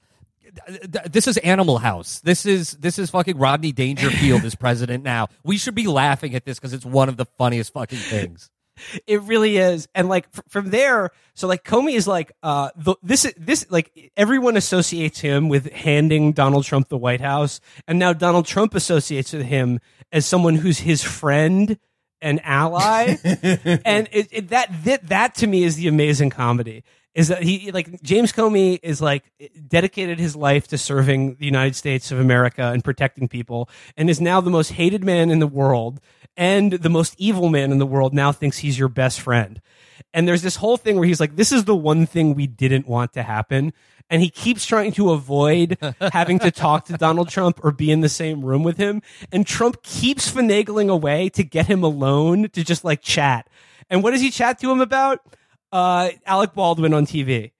this is Animal House. This is this is fucking Rodney Dangerfield as president now. We should be laughing at this because it's one of the funniest fucking things. It really is, and like fr- from there, so like Comey is like, uh, the, this this like everyone associates him with handing Donald Trump the White House, and now Donald Trump associates with him as someone who's his friend and ally, and it, it, that that that to me is the amazing comedy. Is that he like James Comey is like dedicated his life to serving the United States of America and protecting people, and is now the most hated man in the world and the most evil man in the world. Now thinks he's your best friend, and there's this whole thing where he's like, "This is the one thing we didn't want to happen." And he keeps trying to avoid having to talk to Donald Trump or be in the same room with him. And Trump keeps finagling away to get him alone to just like chat. And what does he chat to him about? Uh, Alec Baldwin on TV.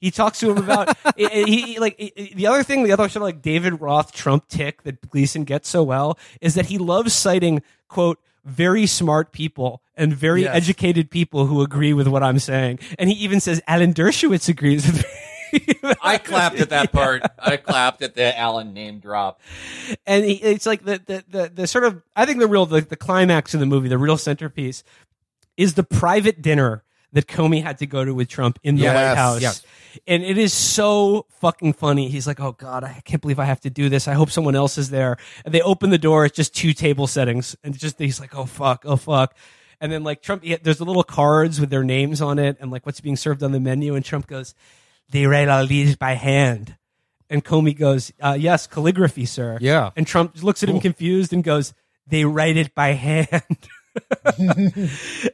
He talks to him about he, he- like he- the other thing, the other sort of like David Roth Trump tick that Gleeson gets so well is that he loves citing quote very smart people and very Yes. educated people who agree with what I'm saying, and he even says Alan Dershowitz agrees with me. I clapped at that part. I clapped at the Alan name drop. and he, it's like the, the the the sort of I think the real the, the climax of the movie, the real centerpiece, is the private dinner that Comey had to go to with Trump in the Yes, White House. yes. And it is so fucking funny. He's like, "Oh God, I can't believe I have to do this. I hope someone else is there." And they open the door. It's just two table settings, and just he's like, "Oh fuck, oh fuck." And then like Trump, he- there's the little cards with their names on it, and like what's being served on the menu. And Trump goes, "They write all these by hand." And Comey goes, uh, "Yes, calligraphy, sir." Yeah. And Trump looks at him confused and goes, "They write it by hand."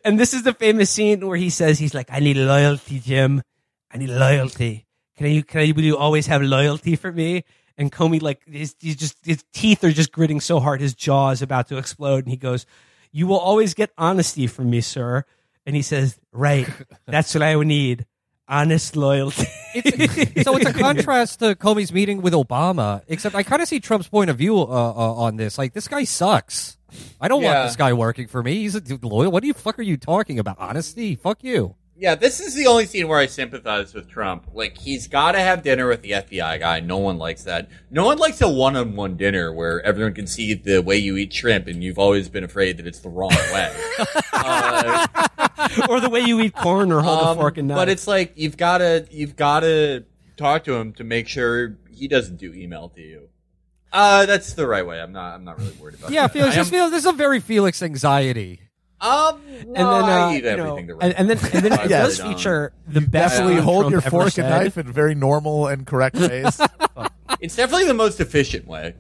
and this is the famous scene where he says, "He's like, I need loyalty, Jim. I need loyalty. Can you, can you, will you always have loyalty for me?" And Comey, like, his, he's just his teeth are just gritting so hard, his jaw is about to explode, and he goes, "You will always get honesty from me, sir." And he says, "Right, that's what I would need." Honest loyalty. It's, so it's a contrast to Comey's meeting with Obama, except I kind of see Trump's point of view uh, uh, on this. Like, this guy sucks. I don't Yeah. want this guy working for me. He's a loyal. What the fuck are you talking about? Honesty? Fuck you. Yeah, this is the only scene where I sympathize with Trump. Like, he's got to have dinner with the FBI guy. No one likes that. No one likes a one-on-one dinner where everyone can see the way you eat shrimp, and you've always been afraid that it's the wrong way. uh, or the way you eat corn or hold a um, fork and knife. but it's like you've got to you've got to talk to him to make sure he doesn't do email to you. Uh, that's the right way. I'm not. I'm not really worried about. Yeah, that. Felix. I Just am- feel this is a very Felix anxiety. Um, no, and then uh, I eat you know, everything the and, and then and then it I does really feature the best. Definitely thing hold Trump your fork said. and knife in very normal and correct ways. It's definitely the most efficient way.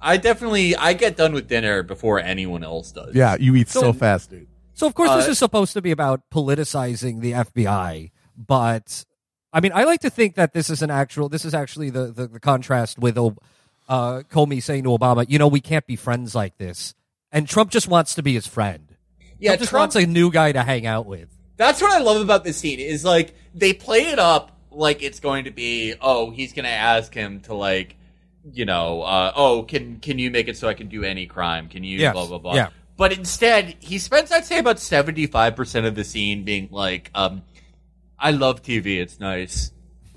I definitely I get done with dinner before anyone else does. yeah, you eat so, So- fast, dude. So of course this Uh, is supposed to be about politicizing the FBI, but I mean I like to think that this is an actual this is actually the the, the contrast with uh, Comey saying to Obama, you know, we can't be friends like this, and Trump just wants to be his friend. yeah. Trump just Trump, wants a new guy to hang out with. that's what I love about this scene is like they play it up like it's going to be oh he's going to ask him to like you know uh, oh can can you make it so I can do any crime can you Yes. blah blah blah Yeah. But instead he spends I'd say about seventy five percent of the scene being like um I love TV it's nice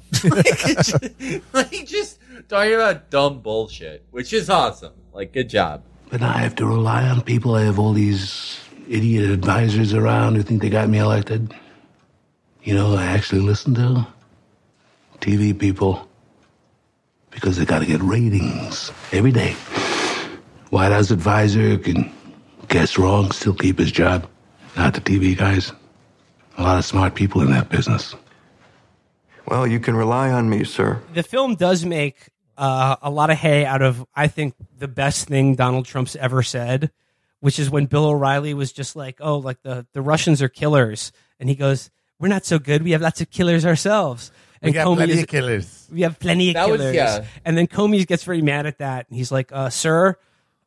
like, just, like just talking about dumb bullshit which is awesome like good job But I have to rely on people. I have all these idiot advisors around who think they got me elected. You know, I actually listen to TV people because they got to get ratings every day. White House advisor can guess wrong, still keep his job. Not the TV guys. A lot of smart people in that business. Well, you can rely on me, sir. the film does make uh, a lot of hay out of I think the best thing Donald Trump's ever said, which is when Bill O'Reilly was just like, "Oh, like the the Russians are killers," and he goes, "We're not so good. We have lots of killers ourselves." We And got Comey plenty is- of killers. we have plenty of That was- killers. yeah. And then Comey gets very mad at that, and he's like, uh, "Sir."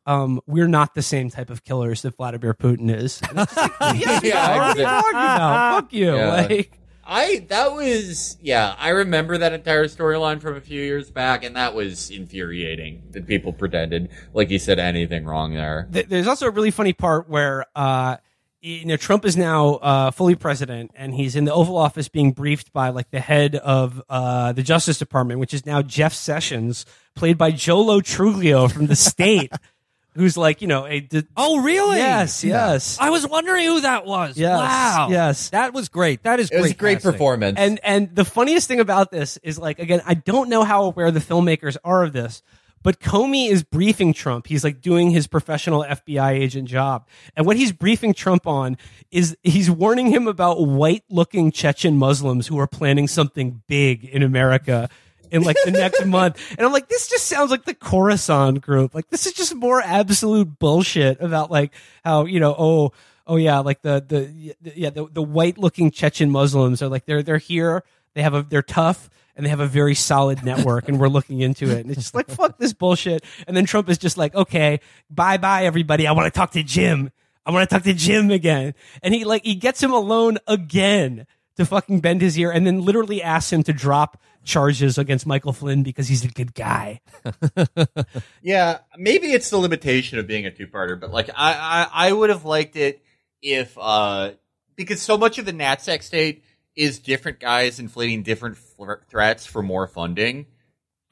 Um, we're not the same type of killers that Vladimir Putin is. And it's like, yes, Yeah, we are. What are you talking about? Fuck you. Yeah. Like, I that was yeah, I remember that entire storyline from a few years back, and that was infuriating that people pretended like he said anything wrong there. Th- there's also a really funny part where uh, you know Trump is now uh, fully president, and he's in the Oval Office being briefed by like the head of uh, the Justice Department, which is now Jeff Sessions, played by Joe Lo Truglio from the state, who's like you know a d- Oh, really? yes yes I was wondering who that was. Yes, Wow. yes. That was great. That is It was a great casting. performance. And and the funniest thing about this is like again, I don't know how aware the filmmakers are of this, But Comey is briefing Trump. He's like doing his professional FBI agent job. And what he's briefing Trump on is he's warning him about white looking Chechen Muslims who are planning something big in America in like the next month. And I'm like, this just sounds like the Khorasan group. Like this is just more absolute bullshit about like how, you know, oh, oh yeah, like the, the, yeah, the, the white looking Chechen Muslims are like, they're, they're here. They have a, they're tough and they have a very solid network and we're looking into it. And it's just like, fuck this bullshit. And then Trump is just like, okay, bye bye everybody. I want to talk to Jim. I want to talk to Jim again. And he like, he gets him alone again to fucking bend his ear and then literally asks him to drop charges against Michael Flynn because he's a good guy. Yeah, maybe it's the limitation of being a two-parter, but like I, I, I would have liked it if, uh, because so much of the NatSec state is different guys inflating different fl- threats for more funding.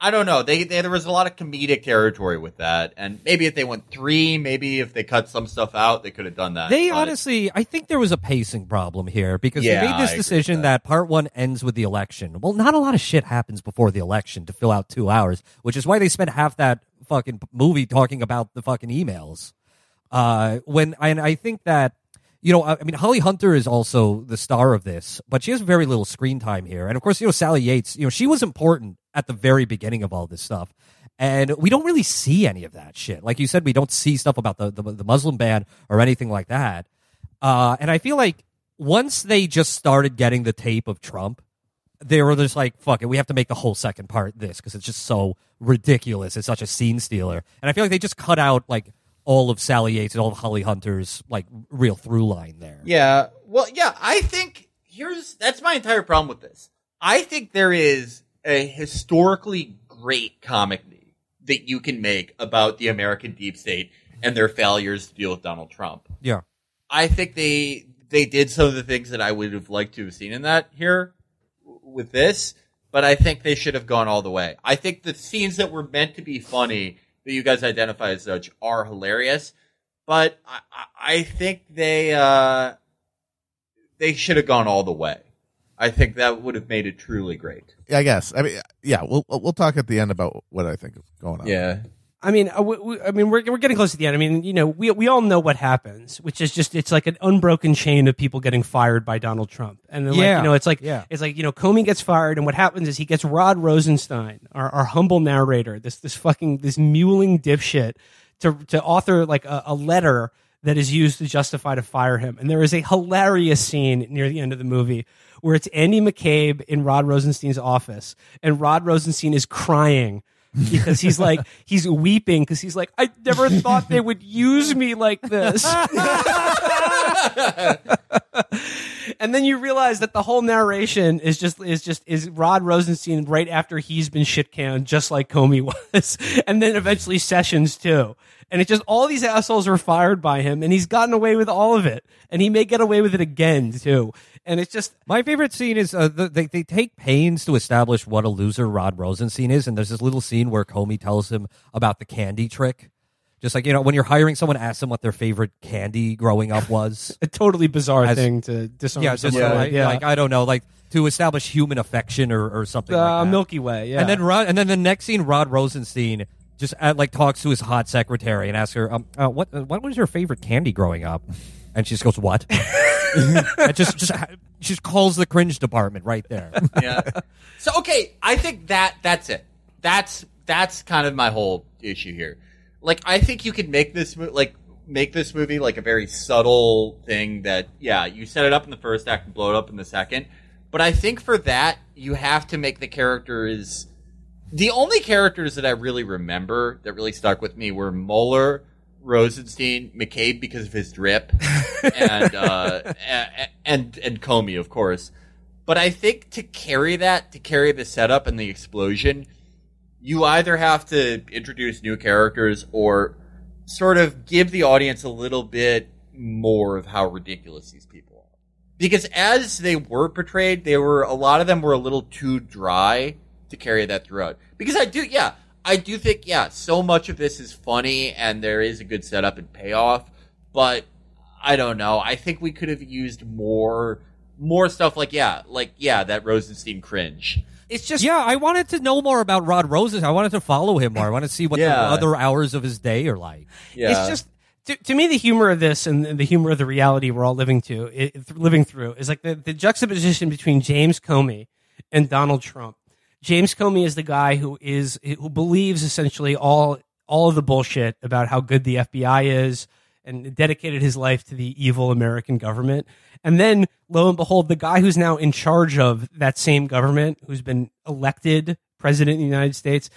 I don't know. They, they there was a lot of comedic territory with that, and maybe if they went three, maybe if they cut some stuff out, they could have done that. They But- honestly, I think there was a pacing problem here because Yeah, they made this with decision that. part one ends with the election. Well, not a lot of shit happens before the election to fill out two hours, which is why they spent half that fucking movie talking about the fucking emails. Uh, when and I think that you know, I mean, Holly Hunter is also the star of this, but she has very little screen time here. And of course, you know, Sally Yates, you know, she was important at the very beginning of all this stuff. And we don't really see any of that shit. Like you said, we don't see stuff about the, the, the Muslim ban or anything like that. Uh, and I feel like once they just started getting the tape of Trump, they were just like, fuck it, we have to make the whole second part this because it's just so ridiculous. It's such a scene stealer. And I feel like they just cut out like all of Sally Yates and all of Holly Hunter's like real through line there. Yeah. Well, yeah, I think here's that's my entire problem with this. I think there is a historically great comic that you can make about the American deep state and their failures to deal with Donald Trump. Yeah. I think they they did some of the things that I would have liked to have seen in that here with this, but I think they should have gone all the way. I think the scenes that were meant to be funny that you guys identify as such are hilarious, but I, I- think they uh, they should have gone all the way. I think that would have made it truly great. Yeah, I guess. I mean, yeah, we'll we'll talk at the end about what I think is going on. Yeah. I mean, uh, we, we, I mean, we're we're getting close to the end. I mean, you know, we we all know what happens, which is just it's like an unbroken chain of people getting fired by Donald Trump, and then like Yeah. you know, it's like Yeah. it's like you know, Comey gets fired, and what happens is he gets Rod Rosenstein, our, our humble narrator, this this fucking this mewling dipshit, to to author like a, a letter that is used to justify to fire him. And there is a hilarious scene near the end of the movie where it's Andy McCabe in Rod Rosenstein's office, and Rod Rosenstein is crying because he's like he's weeping because he's like I never thought they would use me like this. and then you realize that the whole narration is just is just is Rod Rosenstein right after he's been shit canned, just like Comey was, and then eventually Sessions too. And it's just all these assholes were fired by him, and he's gotten away with all of it, and he may get away with it again too. And it's just My favorite scene is uh, the, they they take pains to establish what a loser Rod Rosenstein is, and there's this little scene where Comey tells him about the candy trick. Just like you know, when you're hiring someone, ask them what their favorite candy growing up was. a totally bizarre As- thing to disarm yeah, just with. like, yeah, like I don't know, like to establish human affection or, or something. uh, like that. Milky Way. Yeah, And then Rod, and then the next scene, Rod Rosenstein just uh, like talks to his hot secretary and asks her, um, uh, "What uh, what was your favorite candy growing up?" And she just goes, "What?" and just just she just calls the cringe department right there. yeah. So okay, I think that that's it. That's that's kind of my whole issue here. Like I think you could make this mo- like make this movie like a very subtle thing that yeah, you set it up in the first act and blow it up in the second. But I think for that you have to make the characters the only characters that I really remember that really stuck with me were Mueller, Rosenstein, McCabe because of his drip, and uh, a- a- and and Comey, of course. But I think to carry that, to carry the setup and the explosion, you either have to introduce new characters or sort of give the audience a little bit more of how ridiculous these people are. Because as they were portrayed, they were a lot of them were a little too dry to carry that throughout. Because I do, yeah, I do think, yeah, so much of this is funny and there is a good setup and payoff, but I don't know. I think we could have used more more stuff like yeah, like yeah, that Rosenstein cringe. It's just Yeah, I wanted to know more about Rod Rosen. I wanted to follow him more. I wanted to see what the other hours of his day are like. Yeah, It's just to, to me the humor of this and the humor of the reality we're all living to it, living through is like the, the juxtaposition between James Comey and Donald Trump. James Comey is the guy who is who believes essentially all all of the bullshit about how good the FBI is and dedicated his life to the evil American government. And then lo and behold, the guy who's now in charge of that same government, who's been elected president of the United States,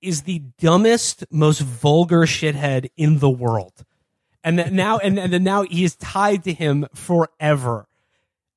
is the dumbest, most vulgar shithead in the world and then now and, and then now he is tied to him forever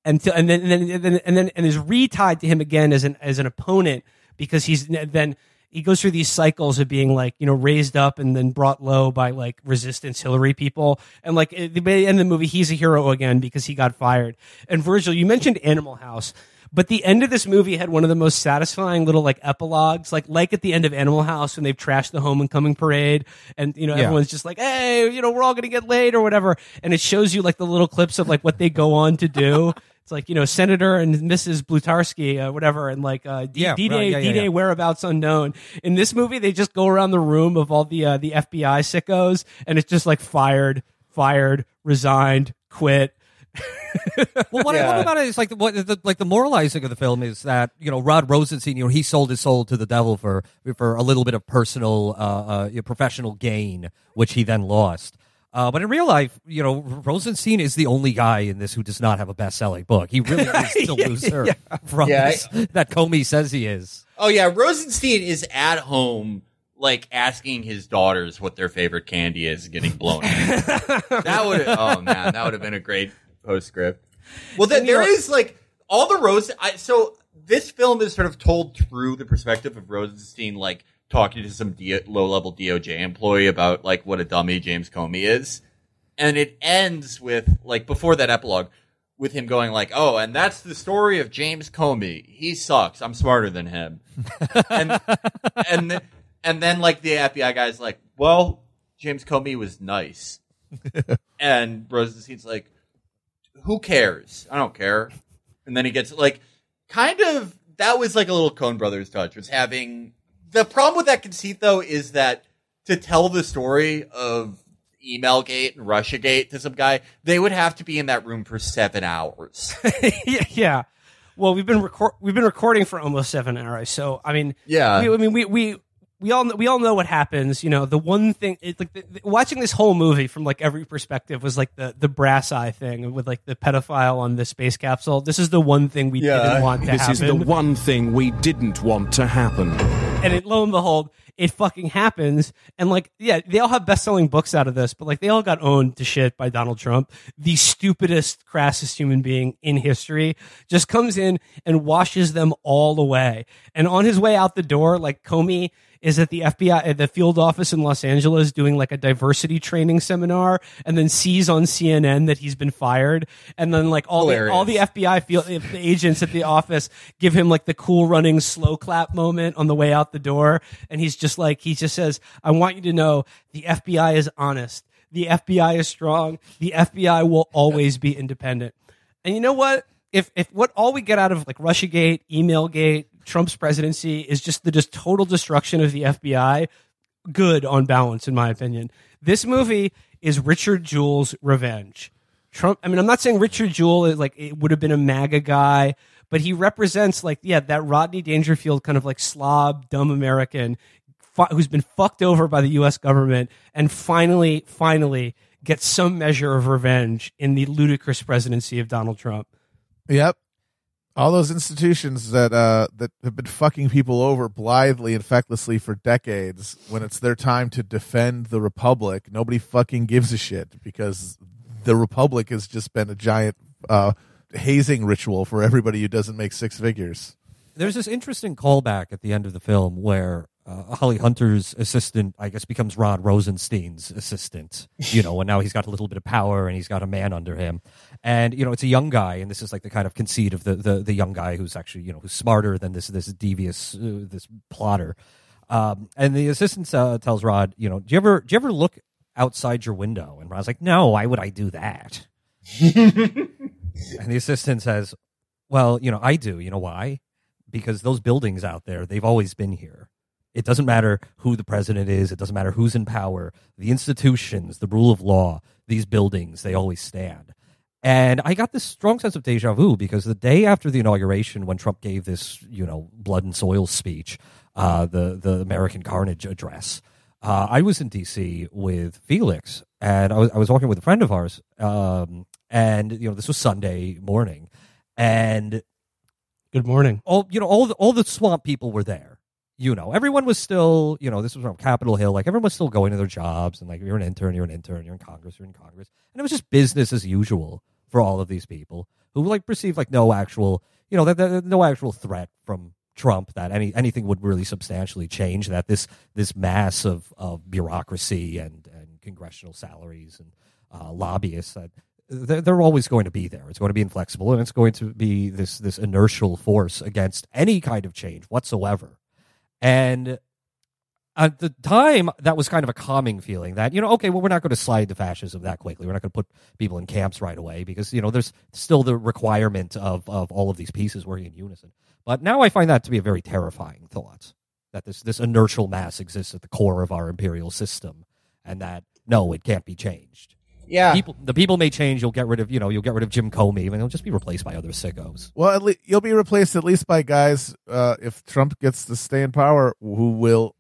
until and then and then and then and, then, and is retied to him again as an as an opponent because he's then he goes through these cycles of being like you know raised up and then brought low by like resistance Hillary people and like at the end of the movie he's a hero again because he got fired and Virgil you mentioned Animal House but the end of this movie had one of the most satisfying little like epilogues, like like at the end of Animal House when they've trashed the homecoming parade, and you know Yeah. everyone's just like, hey, you know, we're all gonna get laid or whatever, and it shows you like the little clips of like what they go on to do. It's like you know, Senator and Mrs. Blutarsky, uh, whatever, and like uh, D- Yeah, D-Day, right, yeah, yeah, D-Day yeah. whereabouts unknown. In this movie, they just go around the room of all the uh, the FBI sickos, and it's just like fired, fired, resigned, quit. Well, what I Yeah. love about it is like the, what the like the moralizing of the film is that you know Rod Rosenstein, you know, he sold his soul to the devil for for a little bit of personal, uh, uh, professional gain, which he then lost. Uh, but in real life, you know, Rosenstein is the only guy in this who does not have a best-selling book. He really is the loser from Yeah, this, that Comey says he is. Oh yeah, Rosenstein is at home, like asking his daughters what their favorite candy is, getting blown. that would oh man, that would have been a great postscript. Well, then And, you there know- is like all the Rose. I, so this film is sort of told through the perspective of Rosenstein, like talking to some D- low-level DOJ employee about like what a dummy James Comey is, and it ends with like before that epilogue with him going like, "Oh, and that's the story of James Comey. He sucks. I'm smarter than him." and and th- and then like the FBI guy's like, "Well, James Comey was nice," and Rosenstein's like, "Who cares? I don't care." And then he gets like, kind of that was like a little Coen Brothers touch. Was having the problem with that conceit though is that to tell the story of Emailgate and RussiaGate to some guy, they would have to be in that room for seven hours. yeah, yeah. Well, we've been record we've been recording for almost seven hours. So I mean, Yeah. we, I mean, we we we all we all know what happens. You know, the one thing it, like the, the- watching this whole movie from like every perspective was like the the brass eye thing with like the pedophile on the space capsule. This is the one thing we Yeah. didn't want to This happen. is the one thing we didn't want to happen. And it, lo and behold, it fucking happens. And like, yeah, they all have best-selling books out of this, but like, they all got owned to shit by Donald Trump, the stupidest, crassest human being in history. Just comes in and washes them all away. And on his way out the door, like Comey is at the FBI at uh, the field office in Los Angeles doing like a diversity training seminar, and then sees on CNN that he's been fired, and then like all the, all the. FBI field, the agents at the office give him like the cool running slow clap moment on the way out the door. And he's just like, he just says, I want you to know the FBI is honest. The FBI is strong. The FBI will always be independent. And you know what? If, if what all we get out of like Russiagate, Emailgate, Trump's presidency is just the just total destruction of the FBI, good on balance, in my opinion. This movie is Richard Jewell's revenge. Trump. I mean, I'm not saying Richard Jewell is like it would have been a MAGA guy, but he represents like yeah that Rodney Dangerfield kind of like slob, dumb American who's been fucked over by the U.S. government and finally, finally gets some measure of revenge in the ludicrous presidency of Donald Trump. Yep. All those institutions that uh that have been fucking people over blithely and fecklessly for decades, when it's their time to defend the republic, nobody fucking gives a shit because the republic has just been a giant uh hazing ritual for everybody who doesn't make six figures. There's this interesting callback at the end of the film where uh, Holly Hunter's assistant, I guess, becomes Rod Rosenstein's assistant. You know, and now he's got a little bit of power and he's got a man under him. And you know, it's a young guy, and this is like the kind of conceit of the the, the young guy who's actually you know who's smarter than this this devious uh, this plotter. Um, and the assistant uh, tells Rod, you know, do you ever do you ever look outside your window? And Rod's like, no, why would I do that? and the assistant says, Well, you know, I do. You know why? Because those buildings out there, they've always been here. It doesn't matter who the president is. It doesn't matter who's in power. The institutions, the rule of law, these buildings, they always stand. And I got this strong sense of deja vu because the day after the inauguration, when Trump gave this, you know, blood and soil speech, uh, the the American Carnage address, uh, I was in D.C. with Felix, and I was I was walking with a friend of ours, um, and you know, this was Sunday morning, and Good morning. all you know all the, all the swamp people were there you know everyone was still you know this was from capitol hill like everyone was still going to their jobs and like you're an intern you're an intern you're in congress you're in congress and it was just business as usual for all of these people who like perceived like no actual you know that, that no actual threat from trump that any anything would really substantially change that this this mass of of bureaucracy and and congressional salaries and uh, lobbyists that they're, they're always going to be there. It's going to be inflexible, and it's going to be this this inertial force against any kind of change whatsoever. And at the time, that was kind of a calming feeling that you know, okay, well, we're not going to slide to fascism that quickly. We're not going to put people in camps right away because you know there's still the requirement of of all of these pieces working in unison. But now I find that to be a very terrifying thought that this this inertial mass exists at the core of our imperial system, and that no, it can't be changed Yeah. people the people may change. You'll get rid of you know you'll get rid of Jim Comey, and he'll just be replaced by other sickos. Well, at least you'll be replaced at least by guys uh, if Trump gets to stay in power who will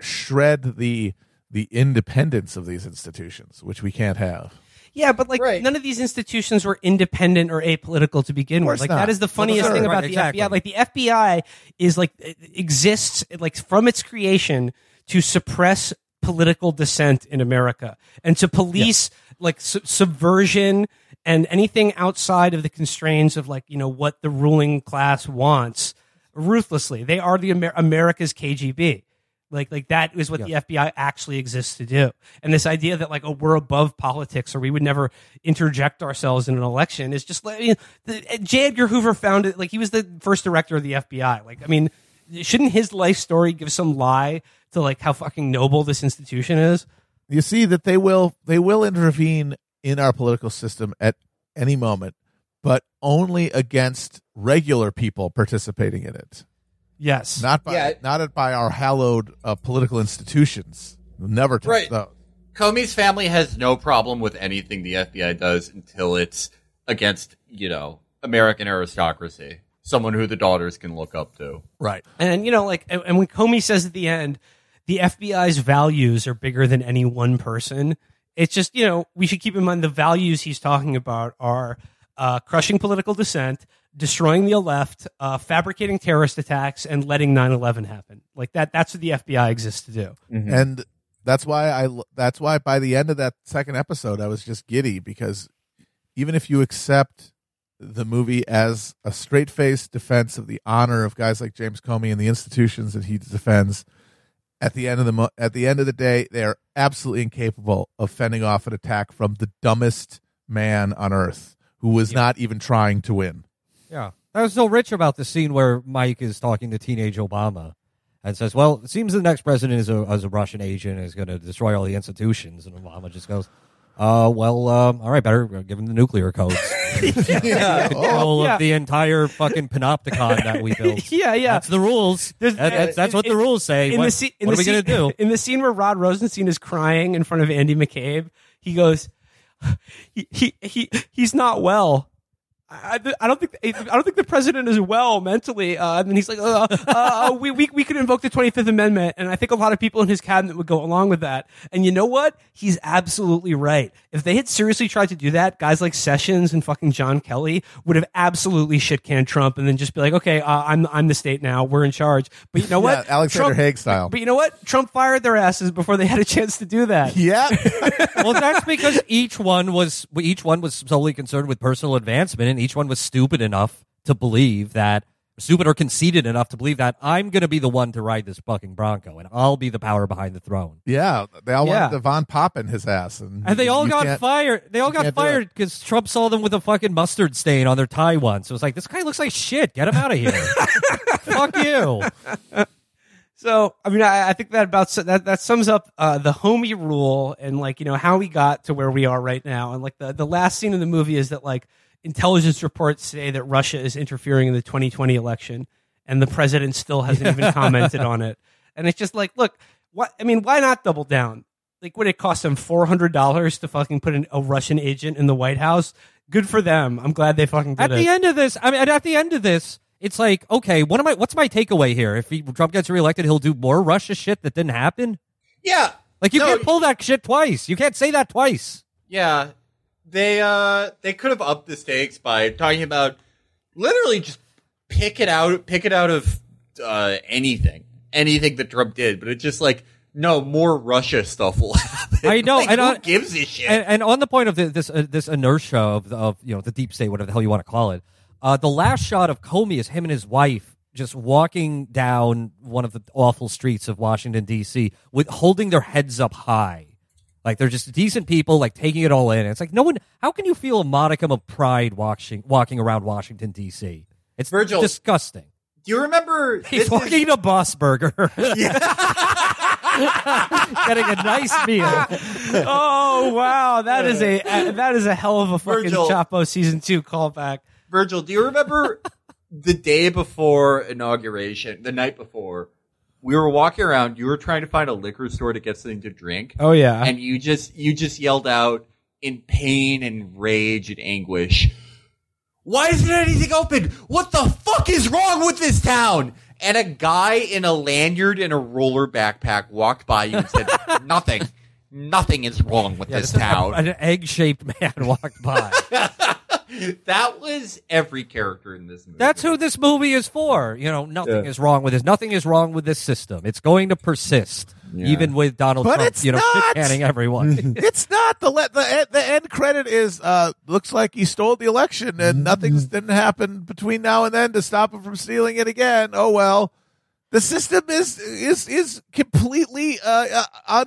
shred the the independence of these institutions, which we can't have. Yeah, but like Right. none of these institutions were independent or apolitical to begin with. Like not. that is the funniest Well, thing sure. about Right, the exactly. FBI. Like the FBI is like it exists like from its creation to suppress political dissent in America and to police like su- subversion and anything outside of the constraints of like you know what the ruling class wants ruthlessly. They are the Amer- America's KGB. Like, like that is what the FBI actually exists to do. And this idea that like, oh, we're above politics or we would never interject ourselves in an election is just like, you know, the, J. Edgar Hoover found it, like he was the first director of the FBI. Like, I mean, shouldn't his life story give some lie to like how fucking noble this institution is? You see that they will they will intervene in our political system at any moment, but only against regular people participating in it. Yes. Not by Yeah. not by our hallowed uh, political institutions. Never touch Right. those. Comey's family has no problem with anything the FBI does until it's against, you know, American aristocracy. Someone who the daughters can look up to. Right. And you know, like, and and when Comey says at the end, the FBI's values are bigger than any one person. It's just you know we should keep in mind the values he's talking about are uh, crushing political dissent, destroying the left, uh, fabricating terrorist attacks, and letting 9-11 happen. Like that. That's what the FBI exists to do. and that's why I that's why by the end of that second episode I was just giddy because even if you accept the movie as a straight faced defense of the honor of guys like James Comey and the institutions that he defends, at the end of the mo- at the end of the day, they are absolutely incapable of fending off an attack from the dumbest man on earth who was not even trying to win. Yeah, I was so rich about the scene where Mike is talking to teenage Obama and says, "Well, it seems the next president is a, is a Russian agent is going to destroy all the institutions." And Obama just goes, "Uh, well, um, all right, better give him the nuclear codes, control Yeah. of the entire fucking panopticon that we built." Yeah, yeah. That's the rules. There's- That- that's, that's what the in- rules say. in what the scene, in what the are we going to do? In the scene where Rod Rosenstein is crying in front of Andy McCabe, he goes, he he, he he's not well. I, I don't think I don't think the president is well mentally. Uh, and he's like, uh, uh, we, we we could invoke the Twenty Fifth Amendment, and I think a lot of people in his cabinet would go along with that. And you know what? He's absolutely right. If they had seriously tried to do that, guys like Sessions and fucking John Kelly would have absolutely shit canned Trump, and then just be like, okay, uh, I'm I'm the state now, we're in charge. But you know what? Yeah, Alexander Trump- Haig style. But you know what? Trump fired their asses before they had a chance to do that. Yeah. well, that's because each one was each one was solely concerned with personal advancement, and each one was stupid enough to believe that stupid or conceited enough to believe that I'm going to be the one to ride this fucking Bronco, and I'll be the power behind the throne. yeah. They all Yeah. wanted to Von Papen his ass. And, And they all got fired. They all got fired because Trump saw them with a fucking mustard stain on their tie once. So It was like, this guy looks like shit. Get him out of here. Fuck you. So, I mean, I, I think that about that that sums up uh, the homie rule and like you know how we got to where we are right now. And like the the last scene of the movie is that like intelligence reports say that Russia is interfering in the 2020 election, and the president still hasn't even commented on it. And it's just like, look, what? I mean, why not double down? Like, would it cost them four hundred dollars to fucking put an, a Russian agent in the White House? Good for them. I'm glad they fucking did At it. the end of this, I mean, at the end of this, it's like, okay, what am I? What's my takeaway here? If he, Trump gets reelected, he'll do more Russia shit that didn't happen. Yeah. Like you No, can't pull that shit twice. You can't say that twice. Yeah, they uh they could have upped the stakes by talking about literally just pick it out, pick it out of uh, anything, anything that Trump did. But it's just like no more Russia stuff will happen. I know, Like, and who I- gives a shit? And, and on the point of the, this uh, this inertia of, of you know the deep state, whatever the hell you want to call it, uh, the last shot of Comey is him and his wife just walking down one of the awful streets of Washington D.C. with holding their heads up high, like they're just decent people, like taking it all in. It's like no one. How can you feel a modicum of pride walking walking around Washington D.C.? It's Virgil, disgusting. Do you remember? He's walking is- to Boss Burger. Getting a nice meal. oh wow, that is a that is a hell of a fucking Virgil. Chapo season two callback. Virgil, do you remember the day before inauguration, the night before? We were walking around. You were trying to find a liquor store to get something to drink. Oh, yeah. and you just you just yelled out in pain and rage and anguish. Why isn't anything open? What the fuck is wrong with this town? And a guy in a lanyard and a roller backpack walked by you and said, "Nothing, nothing is wrong with this town." An egg-shaped man walked by. that was every character in this movie. That's who this movie is for. You know, nothing Yeah. is wrong with this. Nothing is wrong with this system. It's going to persist, even with Donald But Trump. it's You know, not. canning everyone. it's not the le- the e- the end credit is uh looks like he stole the election and nothing's didn't happen between now and then to stop him from stealing it again. Oh well, the system is is is completely uh, uh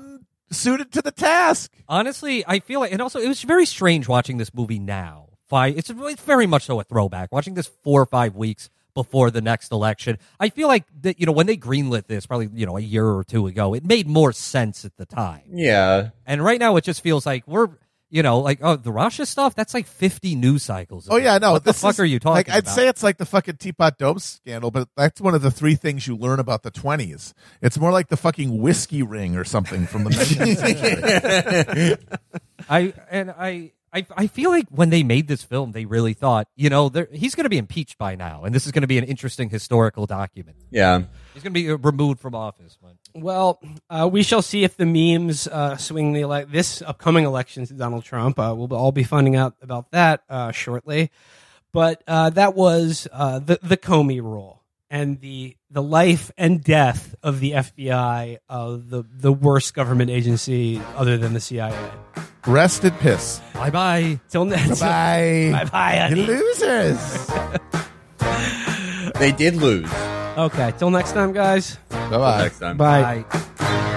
unsuited to the task. Honestly, I feel like, and also it was very strange watching this movie now. Five, it's it's very much so a throwback. Watching this four or five weeks before the next election, I feel like that. You know, when they greenlit this, probably you know a year or two ago, it made more sense at the time. yeah. And right now, it just feels like we're. You know, like oh, the Russia stuff. That's like fifty news cycles. Oh yeah, no. What the fuck is- are you talking Like I'd about? say it's like the fucking teapot dome scandal, but that's one of the three things you learn about the twenties. It's more like the fucking whiskey ring or something from the 19th century. I and I, I I feel like when they made this film, they really thought, you know, he's going to be impeached by now, and this is going to be an interesting historical document. Yeah. He's going to be removed from office. But Well, uh, we shall see if the memes uh, swing the ele- this upcoming election to Donald Trump. Uh, we'll all be finding out about that uh, shortly. But uh, that was uh, the the Comey rule and the the life and death of the FBI, uh, the the worst government agency other than the CIA. Rest in piss. bye bye. Till next. Bye. Bye bye. You losers. They did lose. Okay. Till next time, guys. Bye-bye. Till next time. Bye. Bye.